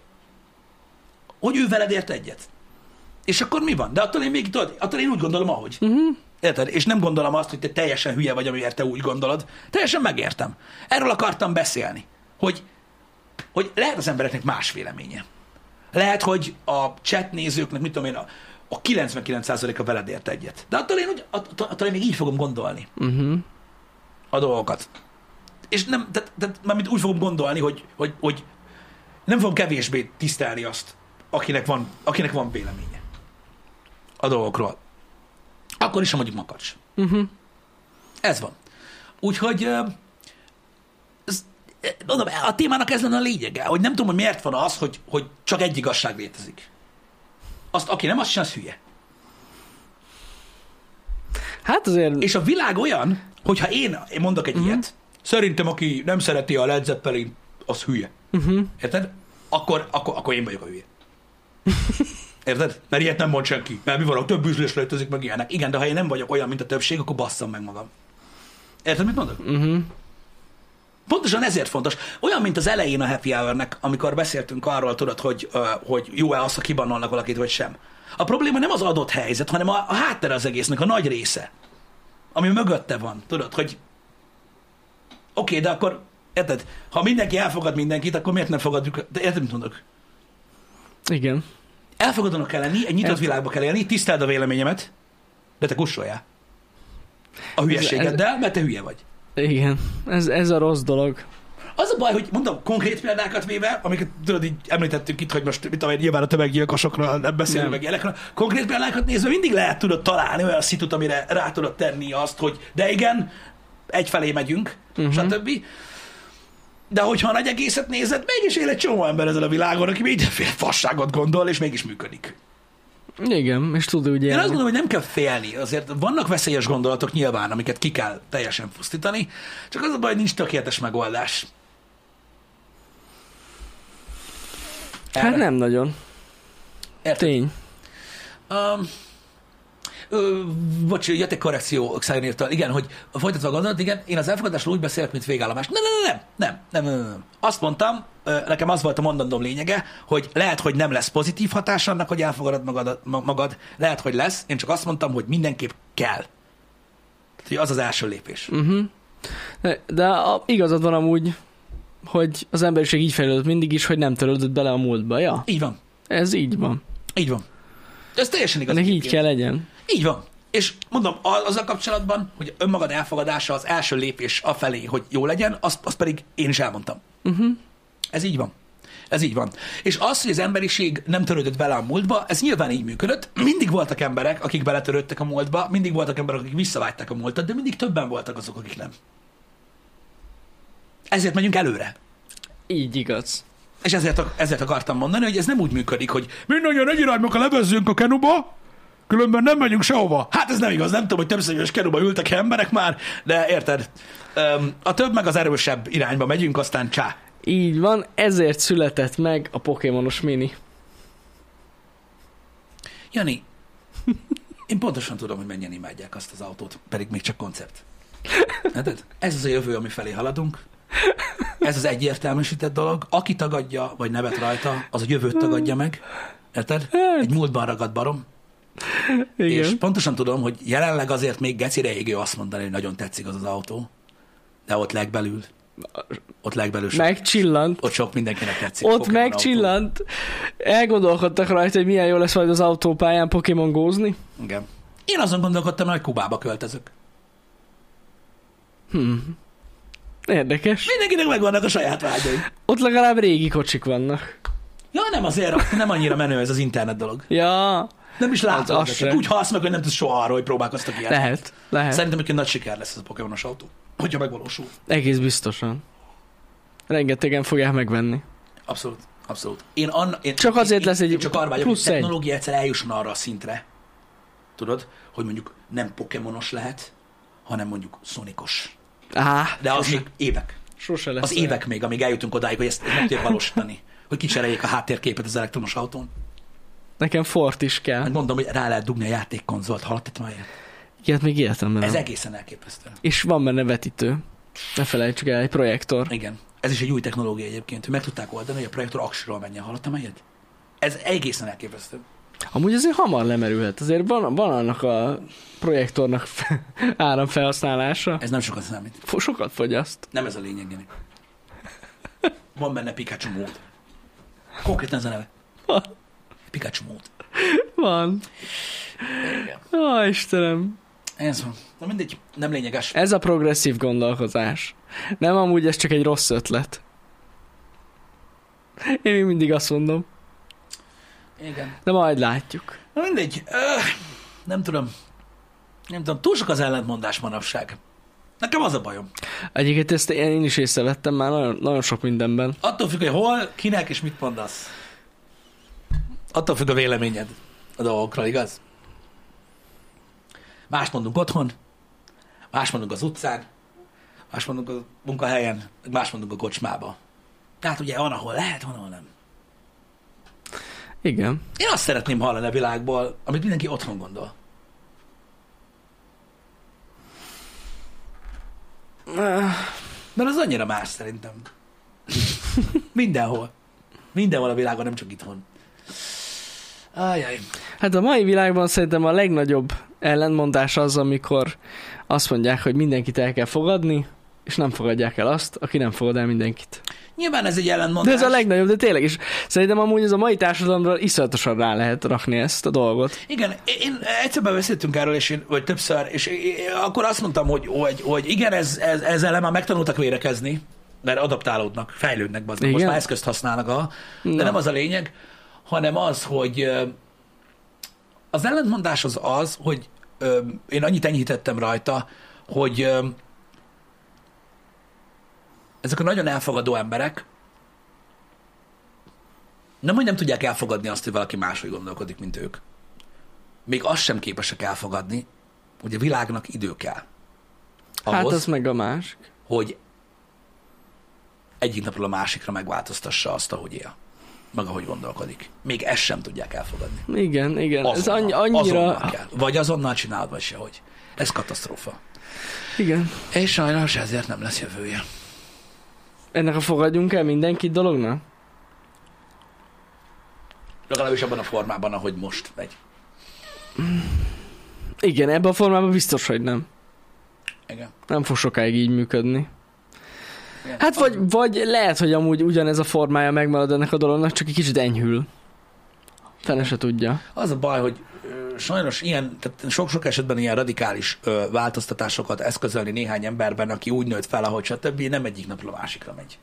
Hogy ő veled ért egyet. És akkor mi van? De attól én még, tudod, attól én úgy gondolom, ahogy. Uh-huh. Érted? És nem gondolom azt, hogy te teljesen hülye vagy, amiért te úgy gondolod. Teljesen megértem. Erről akartam beszélni. Hogy, hogy lehet az embereknek más véleménye. Lehet, hogy a chat nézőknek, mit tudom én, a, a 99%-a veled ért egyet. De attól én, úgy, attól, én még így fogom gondolni Uh-huh. a dolgokat. És nem, tehát, tehát mármint úgy fogom gondolni, hogy, hogy, hogy nem fogom kevésbé tisztelni azt, akinek van, akinek van véleménye a dolgokról. Akkor is, ha mondjuk makacs. Uh-huh. Ez van. Úgyhogy ez, mondom, a témának ez lenne a lényege, hogy nem tudom, hogy miért van az, hogy, hogy csak egy igazság létezik. Azt, aki nem azt csinál, az hülye. Hát azért... És a világ olyan, hogyha én, én mondok egy uh-huh. ilyet, szerintem aki nem szereti a Led Zeppelin, az hülye. Uh-huh. Érted? Akkor, akkor, akkor én vagyok a hülye. <laughs> Érted? Mert ilyet nem mond senki. Mert mi van, több üzlés létezik, meg ilyenek. Igen, de ha én nem vagyok olyan, mint a többség, akkor basszam meg magam. Érted, mit mondok? Uh-huh. Pontosan ezért fontos. Olyan, mint az elején a happy hour amikor beszéltünk arról, tudod, hogy, hogy jó-e az, ha kibannolnak valakit, vagy sem. A probléma nem az adott helyzet, hanem a, a háttere az egésznek, a nagy része. Ami mögötte van. Tudod, hogy oké, okay, de akkor, érted, ha mindenki elfogad mindenkit, akkor miért nem fogadjuk? De érted, mit mondok? Igen. Elfogadónak kell lenni, egy nyitott Ez- világba kell élni, tiszteld a véleményemet, de te kussoljál. A hülyeségeddel, mert te hülye vagy. Igen. Ez, ez a rossz dolog. Az a baj, hogy mondom, konkrét példákat véve, amiket tudod, így említettünk itt, hogy most mit tudom, én, nyilván a tömeggyilkosokról nem beszélünk meg ilyenekről. Konkrét példákat nézve mindig lehet tudod találni olyan szitut, amire rá tudod tenni azt, hogy de igen, egyfelé megyünk, uh-huh. stb. De hogyha a nagy egészet nézed, mégis él egy csomó ember ezen a világon, aki mindenféle fasságot gondol, és mégis működik. Igen, és tud úgy Én azt gondolom, hogy nem kell félni. Azért vannak veszélyes gondolatok nyilván, amiket ki kell teljesen pusztítani, csak az a baj, hogy nincs tökéletes megoldás. Hát Erre. nem nagyon. Érted? Tény. Um, ö, bocs, jött egy korrekció Xavier Igen, hogy folytatva a gondolat, igen, én az elfogadásról úgy beszélek, mint végállomás. Nem, nem, nem, nem, nem, nem, nem. Azt mondtam, nekem az volt a mondandóm lényege, hogy lehet, hogy nem lesz pozitív hatás annak, hogy elfogadod magad, ma- magad, lehet, hogy lesz, én csak azt mondtam, hogy mindenképp kell. Tehát, az az első lépés. Uh-huh. De, de a, igazad van amúgy, hogy az emberiség így fejlődött mindig is, hogy nem törődött bele a múltba. Ja, Így van, ez így van. így van. Ez teljesen igaz. Ennek így kell legyen. Így van. És mondom, a- azzal kapcsolatban, hogy önmagad elfogadása az első lépés afelé, hogy jó legyen, azt, azt pedig én is elmondtam. Uh-huh. Ez így van. Ez így van. És az, hogy az emberiség nem törődött bele a múltba, ez nyilván így működött. Mindig voltak emberek, akik beletörődtek a múltba, mindig voltak emberek, akik visszavágyták a múltat, de mindig többen voltak azok, akik nem. Ezért megyünk előre. Így igaz. És ezért, ezért akartam mondani, hogy ez nem úgy működik, hogy mindannyian egy irányba levezzünk a kenuba, különben nem megyünk sehova. Hát ez nem igaz, nem tudom, hogy többszörös kenuba ültek emberek már, de érted? A több meg az erősebb irányba megyünk, aztán csá. Így van, ezért született meg a Pokémonos mini. Jani, <laughs> én pontosan tudom, hogy mennyien imádják azt az autót, pedig még csak koncept. Érted? Ez az a jövő, ami felé haladunk. Ez az egyértelműsített dolog. Aki tagadja, vagy nevet rajta, az a jövőt tagadja meg. Érted? Egy múltban ragad barom. Igen. És pontosan tudom, hogy jelenleg azért még gecire égő azt mondani, hogy nagyon tetszik az az autó. De ott legbelül, ott legbelül sok, Megcsillant. ott sok mindenkinek tetszik. Ott Pokémon megcsillant. Elgondolkodtak rajta, hogy milyen jó lesz majd az autópályán Pokémon gózni. autó. Igen. Én azon gondolkodtam, hogy Kubába költözök. Érdekes. Mindenkinek megvannak a saját vágyai. Ott legalább régi kocsik vannak. Ja, nem azért, nem annyira menő ez az internet dolog. Ja, Nem is látod. Az- az. Úgy halsz meg, hogy nem tudsz soha arról, hogy próbálkoztak ilyet. lehet, lehet. Szerintem egy nagy siker lesz ez a Pokémonos autó, hogyha megvalósul. Egész biztosan. Rengetegen fogják megvenni. Abszolút, abszolút. Én, anna, én Csak azért én, lesz egy én csak arra vágyok, hogy plusz a egy. technológia egyszer eljusson arra a szintre, tudod, hogy mondjuk nem Pokémonos lehet, hanem mondjuk Sonicos. Á, De az sose, még évek. sose lesz. Az évek még, amíg eljutunk odáig, hogy ezt, ezt meg tudják valósítani. Hogy kicseréljék a háttérképet az elektromos autón. Nekem Ford is kell. Meg mondom, hogy rá lehet dugni a játékkonzolt. Hallottad már ilyet? Ilyet még életemben Ez nem. egészen elképesztő. És van benne vetítő. Ne felejtsük el, egy projektor. Igen. Ez is egy új technológia egyébként, hogy meg tudták oldani, hogy a projektor aksiról menjen. Hallottam ilyet? Ez egészen elképesztő. Amúgy azért hamar lemerülhet. Azért van, van annak a projektornak <laughs> áramfelhasználása. Ez nem sokat számít. Fo- Sokat fogyaszt. Nem ez a lényeg, Jani. Van benne Pikachu mód. Konkrétan ez a neve. Pikachu mód. Van. Igen. Ó, Istenem. Ez van. Na mindegy, nem lényeges. Ez a progresszív gondolkozás. Nem amúgy ez csak egy rossz ötlet. Én még mindig azt mondom. Igen. De majd látjuk. Na mindegy. Öh, nem tudom. Nem tudom. Túl sok az ellentmondás manapság. Nekem az a bajom. Egyébként ezt én is észrevettem már nagyon, nagyon sok mindenben. Attól függ, hogy hol, kinek és mit mondasz. Attól függ a véleményed a dolgokról, igaz? Más mondunk otthon, más mondunk az utcán, más mondunk a munkahelyen, más mondunk a kocsmába. Tehát ugye van, ahol lehet, van, ahol nem. Igen. Én azt szeretném hallani a világból, amit mindenki otthon gondol. Mert az annyira más szerintem. <laughs> Mindenhol. Mindenhol a világon, nem csak itthon. Ajaj. Hát a mai világban szerintem a legnagyobb ellentmondás az, amikor azt mondják, hogy mindenkit el kell fogadni, és nem fogadják el azt, aki nem fogad el mindenkit. Nyilván ez egy De ellentmondás. ez a legnagyobb, de tényleg is. Szerintem amúgy ez a mai társadalomra iszonyatosan rá lehet rakni ezt a dolgot. Igen, én egyszer beszéltünk erről, és én, vagy többször, és én, akkor azt mondtam, hogy, hogy, hogy igen, ez, ez, ezzel már megtanultak vérekezni, mert adaptálódnak, fejlődnek, bazd, most már eszközt használnak, a, de nem az a lényeg, hanem az, hogy az ellentmondás az az, hogy én annyit enyhítettem rajta, hogy ezek a nagyon elfogadó emberek nem, hogy nem tudják elfogadni azt, hogy valaki máshogy gondolkodik, mint ők. Még azt sem képesek elfogadni, hogy a világnak idő kell. Ahhoz, Hát az meg a másik. hogy egyik napról a másikra megváltoztassa azt, ahogy él. Meg ahogy gondolkodik. Még ezt sem tudják elfogadni. Igen, igen. Ez Azonnal, annyi, annyira... azonnal kell. Vagy azonnal csinálod, vagy sehogy. Ez katasztrófa. Igen. És sajnos ezért nem lesz jövője. Ennek a fogadjunk el mindenkit dolognak? Legalábbis abban a formában, ahogy most megy. Igen, ebben a formában biztos, hogy nem. Igen. Nem fog sokáig így működni. Hát vagy, vagy lehet, hogy amúgy ugyanez a formája megmarad ennek a dolognak, csak egy kicsit enyhül. Fene se tudja. Az a baj, hogy sajnos ilyen, tehát sok-sok esetben ilyen radikális ö, változtatásokat eszközölni néhány emberben, aki úgy nőtt fel, ahogy stb. nem egyik napról a másikra megy.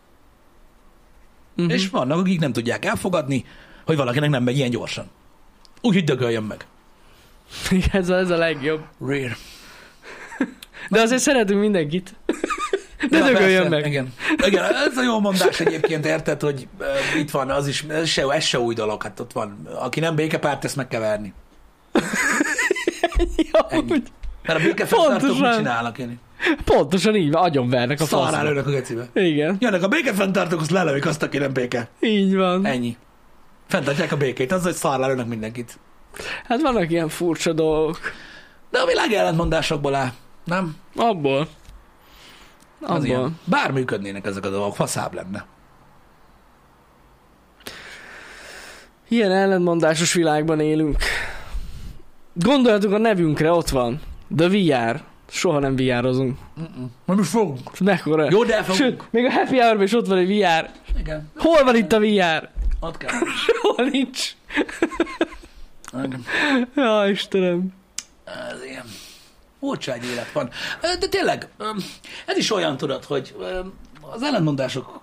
Uh-huh. És vannak, akik nem tudják elfogadni, hogy valakinek nem megy ilyen gyorsan. Úgyhogy dögöljön meg. <laughs> ez, a, ez a legjobb. Rare. De azért szeretünk mindenkit. De dögöljön meg. Igen. Igen, ez a jó mondás egyébként, érted, hogy ö, itt van az is, ez se, ez se új dolog, hát ott van, aki nem békepárt, ezt meg kell verni. <laughs> Ja, Ennyi. úgy- Mert a békefenntartók mit csinálnak, én? Pontosan így van, agyon a Szarrá faszra. lőnek a gecibe. Igen, Jönnek a békefenntartók, azt lelövik azt, aki nem béke. így van. Ennyi. Fenntartják a békét, az, hogy szarrá lőnek mindenkit. Hát vannak ilyen furcsa dolgok. De a világ ellentmondásokból áll, nem? Abból. Az Abból. ilyen. Bár működnének ezek a dolgok, faszább lenne. Ilyen ellentmondásos világban élünk. Gondoljatok a nevünkre, ott van. The VR. Soha nem VR-ozunk. Majd most fogunk. Mekkora. Jó, de elfogunk. Sőt, még a happy hour is ott van egy VR. Igen. Hol van itt a VR? Ott kell. Hol nincs? Igen. Ja, Istenem. Ez ilyen. Egy élet van. De tényleg, ez is olyan tudod, hogy az ellentmondások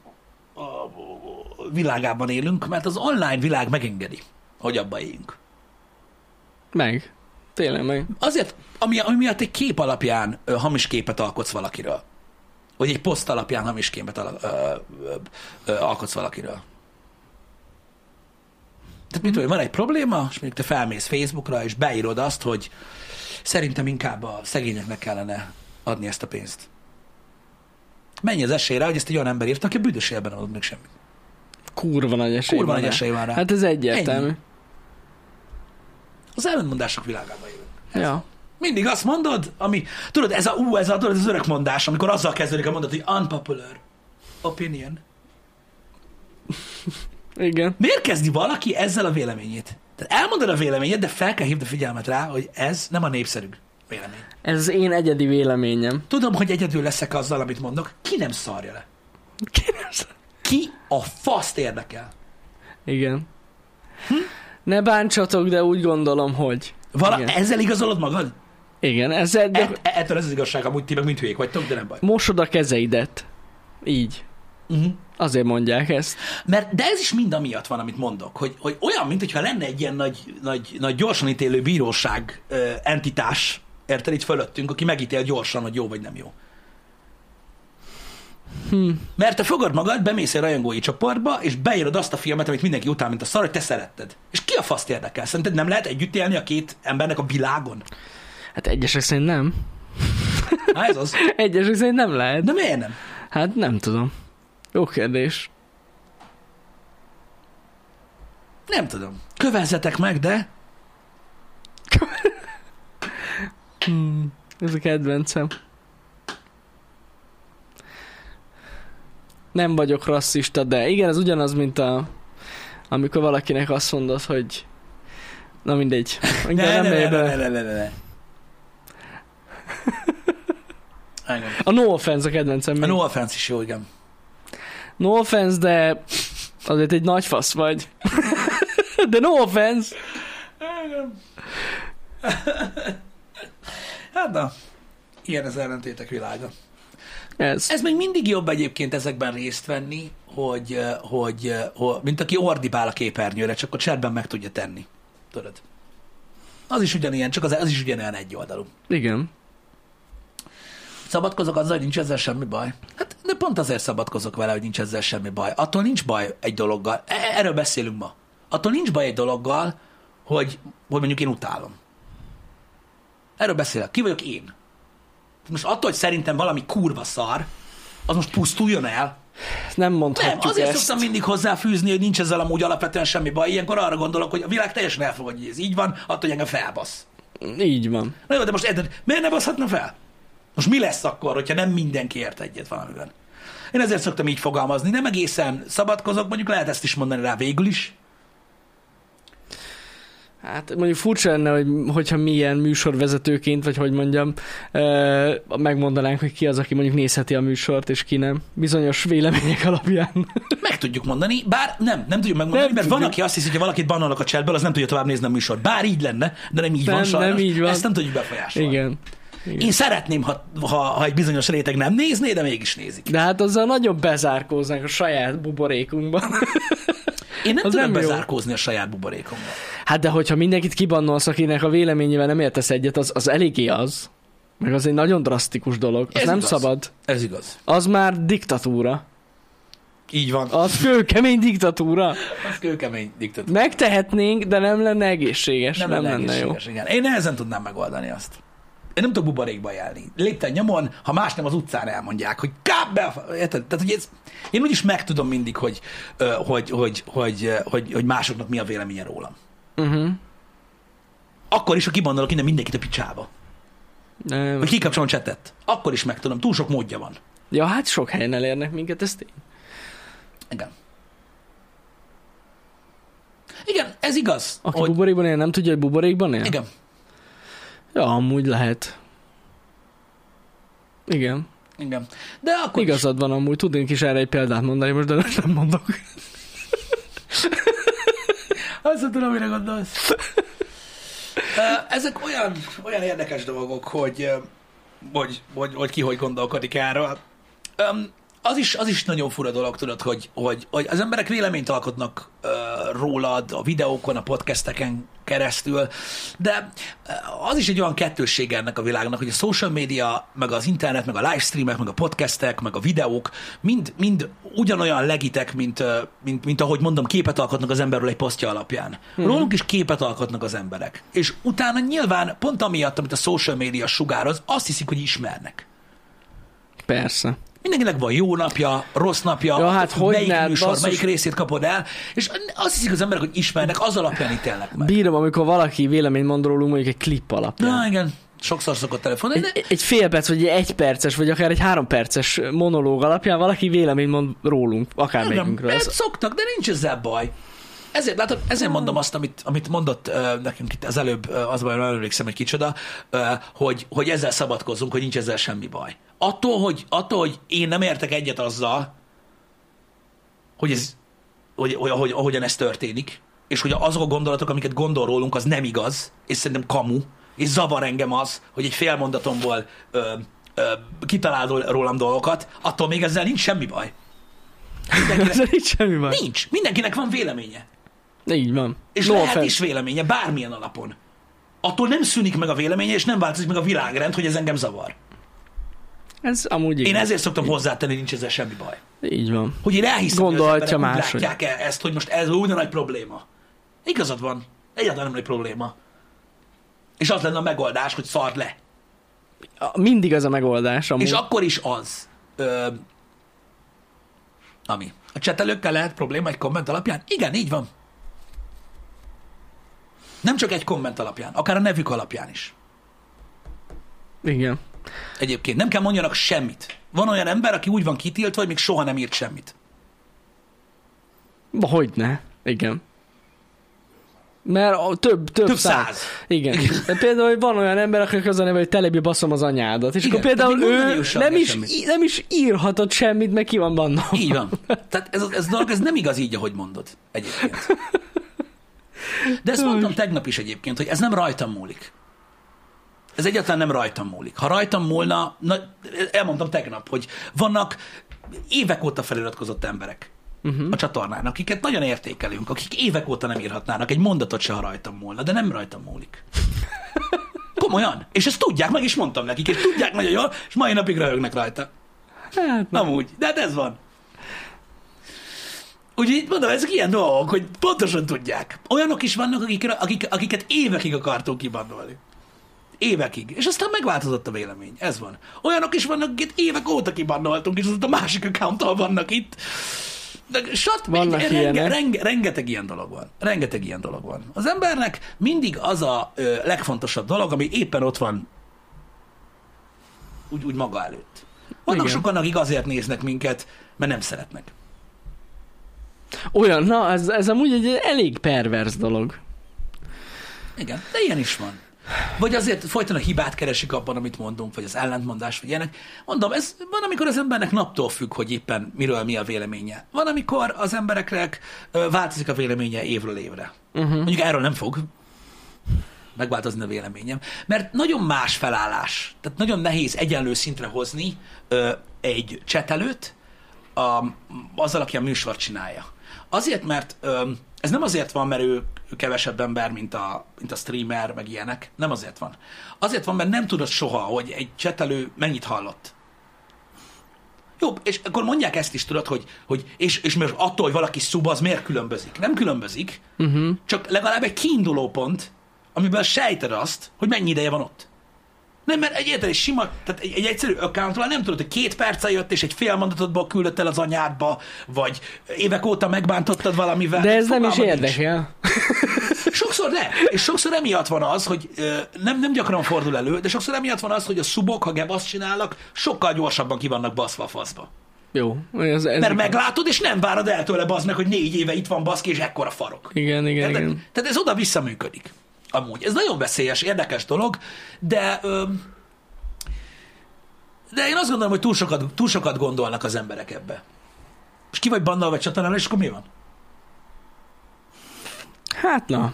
világában élünk, mert az online világ megengedi, hogy abba éljünk. Meg. Tényleg meg. Azért, ami, ami miatt egy kép alapján ö, hamis képet alkotsz valakiről. Vagy egy poszt alapján hamis képet ala, ö, ö, ö, alkotsz valakiről. Tehát mit tudom, van egy probléma, és mondjuk te felmész Facebookra, és beírod azt, hogy szerintem inkább a szegényeknek kellene adni ezt a pénzt. Mennyi az esély rá, hogy ezt egy olyan ember írta, aki büdös életben adott meg semmit. Kurva nagy esély Kurva van nagy rá. esély van rá. Hát ez egyértelmű. Ennyi. Az ellentmondások világában élünk. Ez Ja. Mindig azt mondod, ami, tudod, ez a, ú, ez a, tudod, ez az örök mondás, amikor azzal kezdődik a mondat, hogy unpopular opinion. Igen. Miért kezdi valaki ezzel a véleményét? Tehát elmondod a véleményed, de fel kell hívni a figyelmet rá, hogy ez nem a népszerű vélemény. Ez az én egyedi véleményem. Tudom, hogy egyedül leszek azzal, amit mondok. Ki nem szarja le? Ki nem sz- Ki a faszt érdekel? Igen. Ne bántsatok, de úgy gondolom, hogy. Vala, Igen. ezzel igazolod magad? Igen, ezzel de E, ettől ez az igazság, amúgy ti meg mint hülyék vagytok, de nem baj. mosod a kezeidet. Így. Uh-huh. Azért mondják ezt. Mert, de ez is mind amiatt van, amit mondok, hogy, hogy olyan, mintha lenne egy ilyen nagy, nagy, nagy gyorsan ítélő bíróság ö, entitás, érted, itt fölöttünk, aki megítél gyorsan, hogy jó vagy nem jó. Hm. Mert te fogod magad, bemész egy rajongói csoportba, és beírod azt a filmet, amit mindenki utál, mint a szar, hogy te szeretted. És ki a faszt érdekel? Szerinted nem lehet együtt élni a két embernek a világon? Hát egyesek szerint nem. Na ez az. <laughs> Egyesek szerint nem lehet. De miért nem? Hát nem tudom. Jó kérdés. Nem tudom. Kövezzetek meg, de Hmm. Ez a kedvencem. Nem vagyok rasszista, de igen, ez ugyanaz, mint a amikor valakinek azt mondod, hogy na mindegy. ne, ne, nem ne, ne, ne, ne, ne, <laughs> ne. Engem. A no offense a kedvencem. A no offense is jó, igen. No offense, de azért egy nagy fasz vagy. <laughs> de no offense. Hát na, ilyen az ellentétek világa. Ez. Ez még mindig jobb egyébként ezekben részt venni, hogy, eh, hogy, eh, hogy mint aki ordibál a képernyőre, csak a chatben meg tudja tenni. Tudod? Az is ugyanilyen, csak az, az is ugyanilyen egy oldalú. Igen. Szabadkozok azzal, nincs ezzel semmi baj? Hát, de pont azért szabadkozok vele, hogy nincs ezzel semmi baj. Attól nincs baj egy dologgal. E- Erről beszélünk ma. Attól nincs baj egy dologgal, hogy, hogy mondjuk én utálom. Erről beszélek. Ki vagyok én? Most attól, hogy szerintem valami kurva szar, az most pusztuljon el. Nem Nem, mondhatjuk azért ezt. szoktam mindig hozzáfűzni, hogy nincs ezzel amúgy alapvetően semmi baj. Ilyenkor arra gondolok, hogy a világ teljesen elfogadja, hogy ez így van, attól, hogy engem felbasz. Így van. Na jó, de most érted, miért ne baszhatna fel? Most mi lesz akkor, hogyha nem mindenki ért egyet valamiben? Én ezért szoktam így fogalmazni, nem egészen szabadkozok, mondjuk lehet ezt is mondani rá végül is. Hát mondjuk furcsa lenne, hogy, hogyha mi ilyen műsorvezetőként, vagy hogy mondjam, ö, megmondanánk, hogy ki az, aki mondjuk nézheti a műsort, és ki nem. Bizonyos vélemények alapján. <laughs> Meg tudjuk mondani, bár nem, nem tudjuk megmondani, Nem mert van, tudjuk. aki azt hiszi, hogy ha valakit bannolnak a chatből, az nem tudja tovább nézni a műsort. Bár így lenne, de nem így Nem, van sajnos. nem így van. Ezt nem tudjuk befolyásolni. Igen. Igen. Én szeretném, ha, ha, ha egy bizonyos réteg nem nézné, de mégis nézik. De hát azzal nagyon bezárkóznánk a saját buborékunkban. <laughs> Én nem Az tudom nem jó. bezárkózni a saját buborékomba. Hát de hogyha mindenkit kibannolsz, akinek a véleményével nem értesz egyet, az, az eléggé az. Meg az egy nagyon drasztikus dolog. Az Ez nem igaz. szabad. Ez igaz. Az már diktatúra. Így van. Az kőkemény diktatúra. Az kőkemény diktatúra. Megtehetnénk, de nem lenne egészséges. Nem, Nem, lenne jó. egészséges, igen. Én nehezen tudnám megoldani azt. Én nem tudok buborékba járni. Lépten nyomon, ha más nem az utcán elmondják, hogy káp be Érted? Tehát, hogy ez, én úgyis megtudom mindig, hogy, hogy, hogy, hogy, hogy, hogy másoknak mi a véleménye rólam. Uh-huh. Akkor is, ha kibandolok innen mindenkit a picsába. Nem. Vagy kikapcsolom a csetet. Akkor is megtudom. Túl sok módja van. Ja, hát sok helyen elérnek minket, ez tény. Igen. Igen, ez igaz. Aki hogy, buborékban él, nem tudja, hogy buborékban él? igen, Ja, amúgy lehet. Igen. igen. De akkor is. Igazad van amúgy, tudnék is erre egy példát mondani, most de nem mondok. Azt tudom, mire gondolsz. Ezek olyan, olyan érdekes dolgok, hogy, hogy, hogy, hogy ki hogy gondolkodik erről. Az is, az is nagyon fura dolog, tudod, hogy, hogy, hogy az emberek véleményt alkotnak rólad a videókon, a podcasteken keresztül, de az is egy olyan kettőssége ennek a világnak, hogy a social media, meg az internet, meg a livestreamek, meg a podcastek, meg a videók mind, mind ugyanolyan legitek, mint, mint, mint ahogy mondom, képet alkotnak az emberről egy posztja alapján. Hmm. Rólunk is képet alkotnak az emberek. És utána nyilván pont amiatt, amit a social media sugároz, azt hiszik, hogy ismernek. Persze. Mindenkinek van jó napja, rossz napja, Ja, hát hogy melyik ne, műsor, basszus. melyik részét kapod el, és azt hiszik az emberek, hogy ismernek, az alapján ítélnek meg. Bírom, amikor valaki véleményt mond rólunk mondjuk egy klip alapján. Na igen, sokszor szokott telefonálni, de Egy, egy fél perc, vagy egy perces, vagy akár egy három perces monológ alapján valaki véleményt mond rólunk, igen, akármelyikünkről. ezt Ez, szoktak, de nincs ezzel baj. Ezért, látod, ezért mondom azt, amit, amit mondott uh, nekünk itt az előbb, uh, az nem emlékszem, hogy kicsoda, uh, hogy, hogy ezzel szabadkozunk, hogy nincs ezzel semmi baj. Attól, hogy, attól, hogy én nem értek egyet azzal, hogy ez, hogy, hogy, ahogy, ahogyan ez történik, és hogy azok a gondolatok, amiket gondol rólunk, az nem igaz, és szerintem kamu, és zavar engem az, hogy egy fél mondatomból ö, ö, kitalál rólam dolgokat, attól még ezzel nincs semmi baj. <laughs> Mindenkinek, nincs semmi baj. nincs. Mindenkinek van véleménye. Így van. És No lehet offense. is véleménye, bármilyen alapon. Attól nem szűnik meg a véleménye, és nem változik meg a világrend, hogy ez engem zavar. Ez amúgy Én igaz. ezért szoktam hozzátenni, nincs ezzel semmi baj. Így van. Hogy én elhiszem, hogy az Gondolhatja emberek úgy máshogy. látják -e ezt, hogy most ez úgy nagy probléma. Igazad van. Egyáltalán nem nagy probléma. És az lenne a megoldás, hogy szard le. Mindig az a megoldás amúgy. És akkor is az, ö, ami. A csetelőkkel lehet probléma egy komment alapján? Igen, így van. Nem csak egy komment alapján, akár a nevük alapján is. Igen. Egyébként nem kell mondjanak semmit. Van olyan ember, aki úgy van kitiltva, hogy még soha nem írt semmit. Hogyne. Igen. Mert a több, több, Több száz. száz. Igen. De például hogy van olyan ember, akinek az a neve, hogy telebi baszom az anyádat. És Igen, akkor például ő nem is, í- nem is írhatott semmit, meg ki van benne. Így van. Tehát ez, ez dolog, ez nem igaz így, ahogy mondod egyébként. <laughs> De ezt mondtam tegnap is egyébként, hogy ez nem rajtam múlik. Ez egyáltalán nem rajtam múlik. Ha rajtam múlna, na, elmondtam tegnap, hogy vannak évek óta feliratkozott emberek uh-huh. a csatornán, akiket nagyon értékelünk, akik évek óta nem írhatnának egy mondatot se, ha rajtam múlna, de nem rajtam múlik. <laughs> Komolyan. És ezt tudják, meg is mondtam nekik, és tudják nagyon jól, és mai napig röhögnek rajta. Hát. Amúgy, de hát ez van. Úgyhogy mondom, ezek ilyen dolgok, hogy pontosan tudják. Olyanok is vannak, akik, akik, akiket évekig akartunk kibannolni. Évekig. És aztán megváltozott a vélemény. Ez van. Olyanok is vannak, akiket évek óta kibannoltunk, és aztán a másik accounttal vannak itt. De sat, Vannak renge, ilyenek. renge, rengeteg ilyen dolog van. Rengeteg ilyen dolog van. Az embernek mindig az a ö, legfontosabb dolog, ami éppen ott van úgy, úgy maga előtt. Vannak Igen. sokan, akik azért néznek minket, mert nem szeretnek. Olyan, na, ez, ez amúgy egy elég pervers dolog. Igen, de ilyen is van. Vagy azért folyton a hibát keresik abban, amit mondunk, vagy az ellentmondás, vagy ilyenek. Mondom, ez van, amikor az embernek naptól függ, hogy éppen miről mi a véleménye. Van, amikor az embereknek változik a véleménye évről évre. Uh-huh. Mondjuk erről nem fog megváltozni a véleményem. Mert nagyon más felállás. Tehát nagyon nehéz egyenlő szintre hozni ö, egy csetelőt a, azzal, aki a műsort csinálja. Azért, mert ö, ez nem azért van, mert ő kevesebb ember, mint a, mint a streamer, meg ilyenek. Nem azért van. Azért van, mert nem tudod soha, hogy egy csetelő mennyit hallott. Jó, és akkor mondják ezt is, tudod, hogy, hogy és, és most attól, hogy valaki szub, az miért különbözik? Nem különbözik, uh-huh. csak legalább egy kiinduló pont, amiből sejted azt, hogy mennyi ideje van ott. Nem, mert egy érted, egy sima, tehát egy, egy egyszerű accountról nem tudod, hogy két perce jött, és egy fél mondatodból küldött el az anyádba, vagy évek óta megbántottad valamivel. De ez nem is érdekel. <laughs> Sokszor nem. És sokszor emiatt van az, hogy nem, nem gyakran fordul elő, de sokszor emiatt van az, hogy a szubok, ha gebasz csinálnak, sokkal gyorsabban ki vannak baszva a faszba. Jó. Ez, ez Mert meglátod, és nem várod el tőle bazd meg, hogy négy éve itt van baszki, és ekkora farok. Igen, igen, Érted? igen. Tehát ez oda-vissza működik. Amúgy. Ez nagyon veszélyes, érdekes dolog, de ö, de én azt gondolom, hogy túl sokat, túl sokat gondolnak az emberek ebbe. És ki vagy bannalva egy csatornára, és akkor mi van? Hát na.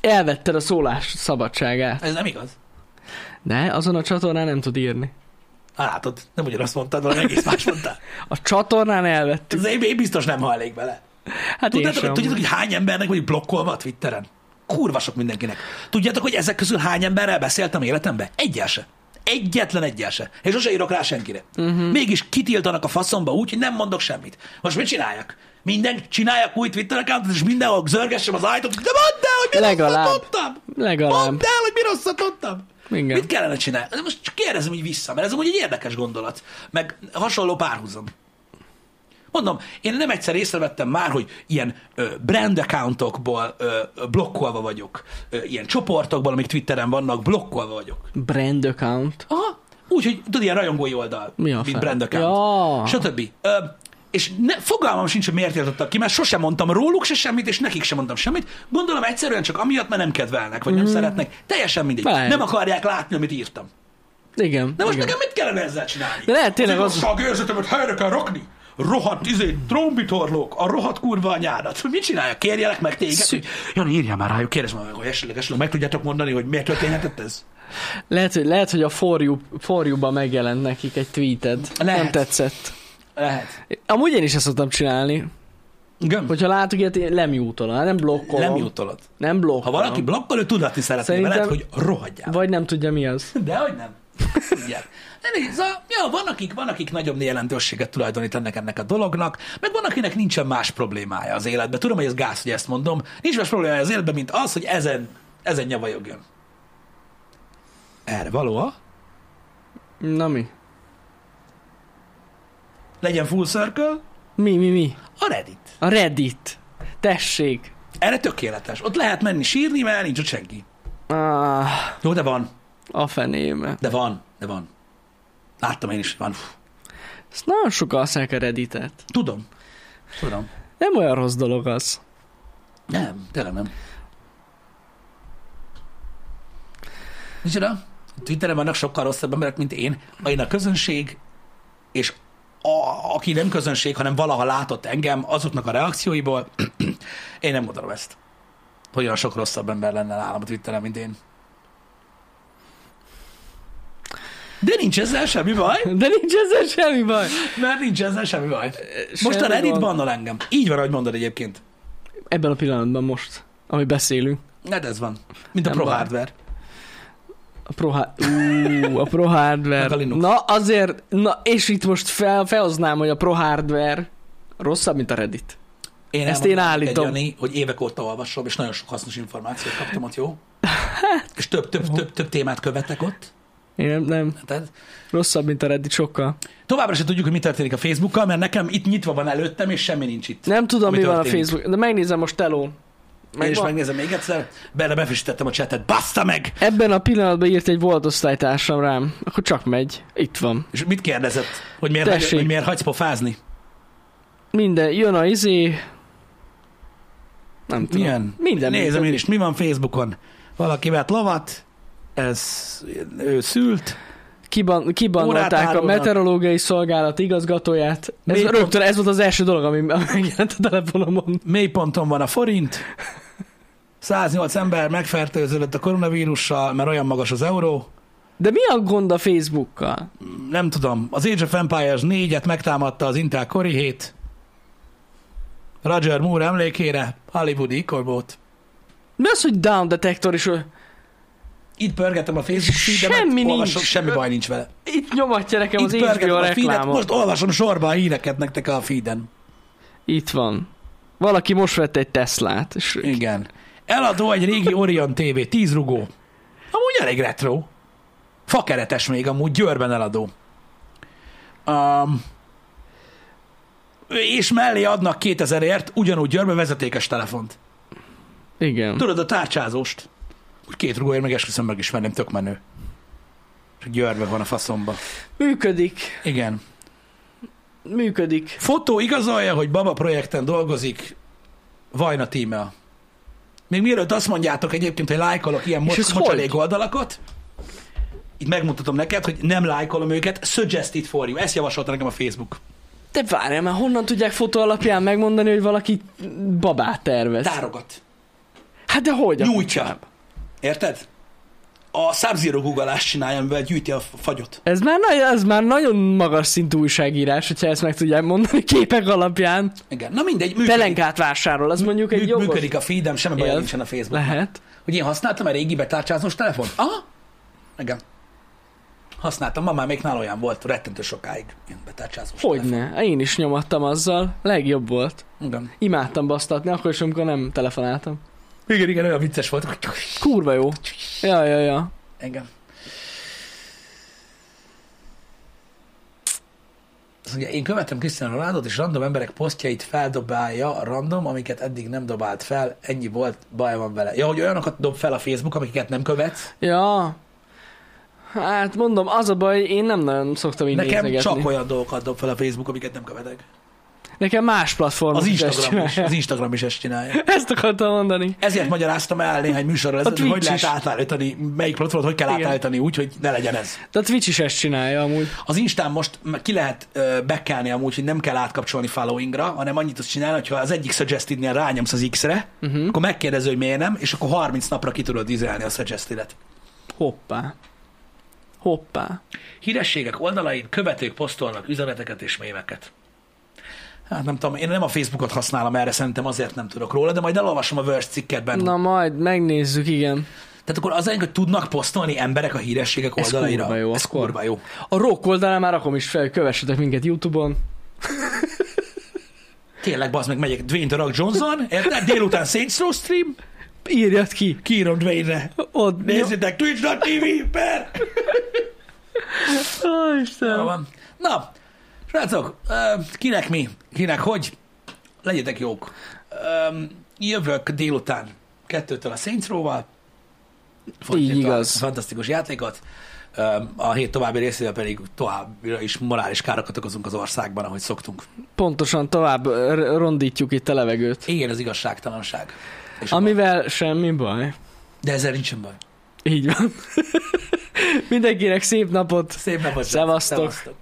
Elvetted a szólás szabadságát. Ez nem igaz. De azon a csatornán nem tud írni. Hát látod, nem ugyanazt mondtad, valami egész más mondtál. A csatornán elvettük. Ez én, én biztos nem hallék bele. Hát én Tudjátok, sem. tudjátok, hogy hány embernek vagyok blokkolva a Twitteren? Kurva sok mindenkinek. Tudjátok, hogy ezek közül hány emberrel beszéltem életemben? Egyel se. Egyetlen egyel se. És sose írok rá senkire. Uh-huh. Mégis kitiltanak a faszomba úgy, hogy nem mondok semmit. Most mit csináljak? Minden csináljak új Twitter accountot, és mindenhol zörgessem az ajtót, de mondd el, hogy mi Legalább. rosszat mondtam! Legalább. Mondd el, hogy mi rosszat mondtam! Igen. Mit kellene csinálni? Most csak kérdezem így vissza, mert ez amúgy egy érdekes gondolat. Meg hasonló párhuzam. Mondom, én nem egyszer észrevettem már, hogy ilyen ö, brand accountokból ö, blokkolva vagyok. Ö, ilyen csoportokból, amik Twitteren vannak, blokkolva vagyok. Brand account. Aha. Úgyhogy, tudod, ilyen rajongói oldal. Mi a mint fel? brand account. Ja. Stb. Ö, és ne, fogalmam sincs, hogy miért írtottak ki, mert sosem mondtam róluk se semmit, és nekik sem mondtam semmit. Gondolom egyszerűen csak amiatt, mert nem kedvelnek, vagy nem szeretnek. Teljesen mindegy. Lehet. Nem akarják látni, amit írtam. Igen. De most igen. nekem mit kellene ezzel csinálni? De lehet tényleg az- az... igazságérzetemet helyre kell rakni. Rohadt, izé, trombitorlók, a rohadt kurva anyádat. Mit csinálják? Kérjelek meg téged? Szü- Hogy, Jani, írjál már rájuk, kérdezz meg, hogy esetleg, esetleg meg tudjátok mondani, hogy miért történhetett ez? Lehet, hogy, lehet, hogy a for, you, for you-ba megjelent nekik egy tweeted. Lehet. Nem tetszett. Lehet. Amúgy én is ezt szoktam csinálni. Igen. Hogyha látok ilyet, én lemjútolom, nem blokkolom. Nem jutolod. Nem blokkolom. Ha valaki blokkol, ő tudatni szeretné Szerintem- veled, hogy rohadjál. Vagy nem tudja mi az. De hogy nem. Tudják. De nézd, a- ja, van, akik, van, akik nagyobb jelentőséget tulajdonítanak ennek a dolognak, meg van, akinek nincsen más problémája az életben. Tudom, hogy ez gáz, hogy ezt mondom. Nincs más problémája az életben, mint az, hogy ezen, ezen nyavajogjon. Erre való a? Na mi? Legyen full circle, Mi, mi, mi? a Reddit. A Reddit. Tessék. Erre tökéletes. Ott lehet menni sírni, mert nincs ott senki. Ah, Jó, de van. A fenébe. De van. De van. Láttam én is, van. Ezt nagyon sokan használják a Redditet. Tudom. Tudom. Nem olyan rossz dolog az. Nem, tényleg nem. Micsoda? Twitteren vannak sokkal rosszabb emberek, mint én. Én a közönség, és a, aki nem közönség, hanem valaha látott engem, azoknak a reakcióiból, <clears throat> én nem gondolom ezt. Hogy olyan sok rosszabb ember lenne nálam a Twitteren, mint én. De nincs ezzel semmi baj, De nincs ezzel semmi baj. mert nincs ezzel semmi baj. Most a Semmi Reddit gond. bannol engem. Így van, ahogy mondod egyébként. Ebben a pillanatban most, ami beszélünk. Hát ez van. Mint a Pro baj. Hardware. A Pro, Ú, a Pro a Hardware. Na azért, na és itt most fel, felhoznám, hogy a Pro Hardware rosszabb, mint a Reddit. Én Ezt én állítom. Jani, hogy évek óta olvasom, és nagyon sok hasznos információt kaptam ott, jó? <laughs> És több, több, több, több témát követek ott. Én nem, nem, Tehát rosszabb, mint a Reddit sokkal. továbbra sem tudjuk, hogy mi történik a Facebookkal, mert nekem itt nyitva van előttem, és semmi nincs itt. Nem tudom, Mi mi, van a történik? Facebook, de megnézem most teló. Én is megnézem még egyszer, bele befrissítettem a chatet, baszta meg! Ebben a pillanatban írt egy volt osztálytársam rám. Akkor csak megy. Itt van. És mit kérdezett? Hogy miért, hagy, Tessék. hogy miért hagysz pofázni? Minden, jön a izé... Nem tudom. Milyen? Minden. Nézem minden. én is, mi van Facebookon? Valaki vett lovat, ez ő szült, Kiban, Órát kibannolták a meteorológiai szolgálat igazgatóját. Ez Miért rögtön ez volt az első dolog, ami, megjelent a telefonomon. mélyponton van a forint, 108 ember megfertőződött a koronavírussal, mert olyan magas az euró. De mi a gond a Facebookkal? Nem tudom, az Age of Empires 4-et megtámadta az Intel Core 7. Roger Moore emlékére, Hollywoodi ikonbót. Mi az, hogy down detector is... Itt pörgetem a Facebook feedemet, Semmi olvasom, nincs. semmi baj nincs vele. Itt nyomatja nekem az Itt pörgetem HBO a feedet, most olvasom sorba a híreket nektek a feeden. Itt van. Valaki most vett egy Teslát. És Igen. Eladó egy régi Orion TV, 10 rugó. Amúgy elég retro. Fakeretes még, amúgy Győrben eladó. Um, és mellé adnak 2000ért ugyanúgy Győrben vezetékes telefont. Igen. Tudod, a tárcsázóst. Úgy két rugóért meg esküszöm meg is venném, tök menő. És Győrben van a faszomba. Működik. Igen. Működik. Fotó igazolja, hogy Baba projekten dolgozik Vajna tímea. Még mielőtt azt mondjátok egyébként, hogy lájkolok ilyen mocsalék oldalakat, itt megmutatom neked, hogy nem lájkolom őket, suggested for you. Ezt javasolta nekem a Facebook. De várjál, már honnan tudják fotó alapján megmondani, hogy valaki babát tervez? Tárogat. Hát de hogy? Nyújtsa. Érted? a Sub-Zero googleást csinálja, amivel gyűjti a fagyot. Ez már, nagy, ez már nagyon magas szintű újságírás, hogyha ezt meg tudják mondani képek alapján. Igen. Na mindegy, működik. Pelenkát vásárol, az mondjuk egy Mű- jogos... Működik a feedem, semmi baj nincsen a Facebookon. Lehet. Hogy én használtam a régi betárcsázós telefont? Aha. Igen. Használtam, ma már még nála olyan volt, rettentő sokáig ilyen betárcsázós telefon. Hogyne, én is nyomattam azzal, legjobb volt. Igen. Imádtam basztatni, akkor is, amikor nem telefonáltam. Igen, igen, olyan vicces volt. Kurva jó. Ja, ja, ja. Igen. Azt mondja, én követem Cristiano Ronaldo-t, és random emberek posztjait feldobálja random, amiket eddig nem dobált fel, ennyi volt, baj van vele. Ja, hogy olyanokat dob fel a Facebook, amiket nem követsz. Ja. Hát mondom, az a baj, én nem nagyon szoktam így Nekem nézegetni. csak olyan dolgokat dob fel a Facebook, amiket nem követek. Nekem más platformok Az ezt Instagram is, az Instagram is ezt csinálja. Ezt akartam mondani. Ezért magyaráztam el néhány műsorral, ezelőtt, hogy lehet is. átállítani, melyik platformot hogy kell Igen. átállítani úgy, hogy ne legyen ez. De a Twitch is ezt csinálja amúgy. Az Instán most ki lehet ö, bekelni amúgy, hogy nem kell átkapcsolni followingra, hanem annyit tudsz csinálni, hogyha az egyik suggestednél rányomsz az X-re, uh-huh. akkor megkérdező, hogy miért nem, és akkor 30 napra ki tudod dizelni a suggested Hoppá. Hoppá. Hírességek oldalain követők posztolnak üzeneteket és mémeket. Hát nem tudom, én nem a Facebookot használom erre, szerintem azért nem tudok róla, de majd elolvasom a Verse cikketben. Na majd, megnézzük, igen. Tehát akkor az hogy tudnak posztolni emberek a hírességek Ez oldalaira. kurva jó, Ez akkor. kurva jó. A rock oldalán már rakom is fel, kövessetek minket Youtube-on. Tényleg, bazd meg, megyek Dwayne The Rock Johnson, érted? Délután Saints Row stream, Írjad ki. kiírom Dwayne-re. Ott. Nézzétek, twitch.tv per! Ó, Istenem. Na, srácok, kinek mi, kinek hogy, legyetek jók. Jövök délután kettőtől a Saints Row-val. Így a igaz. Fantasztikus játékot. A hét további részével pedig továbbra is morális károkat okozunk az országban, ahogy szoktunk. Pontosan tovább rondítjuk itt a levegőt. Igen, az igazságtalanság. És Amivel semmi baj. De ezzel nincsen baj. Így van. <laughs> Mindenkinek szép napot. Szép napot! Szevasztok. Szevasztok.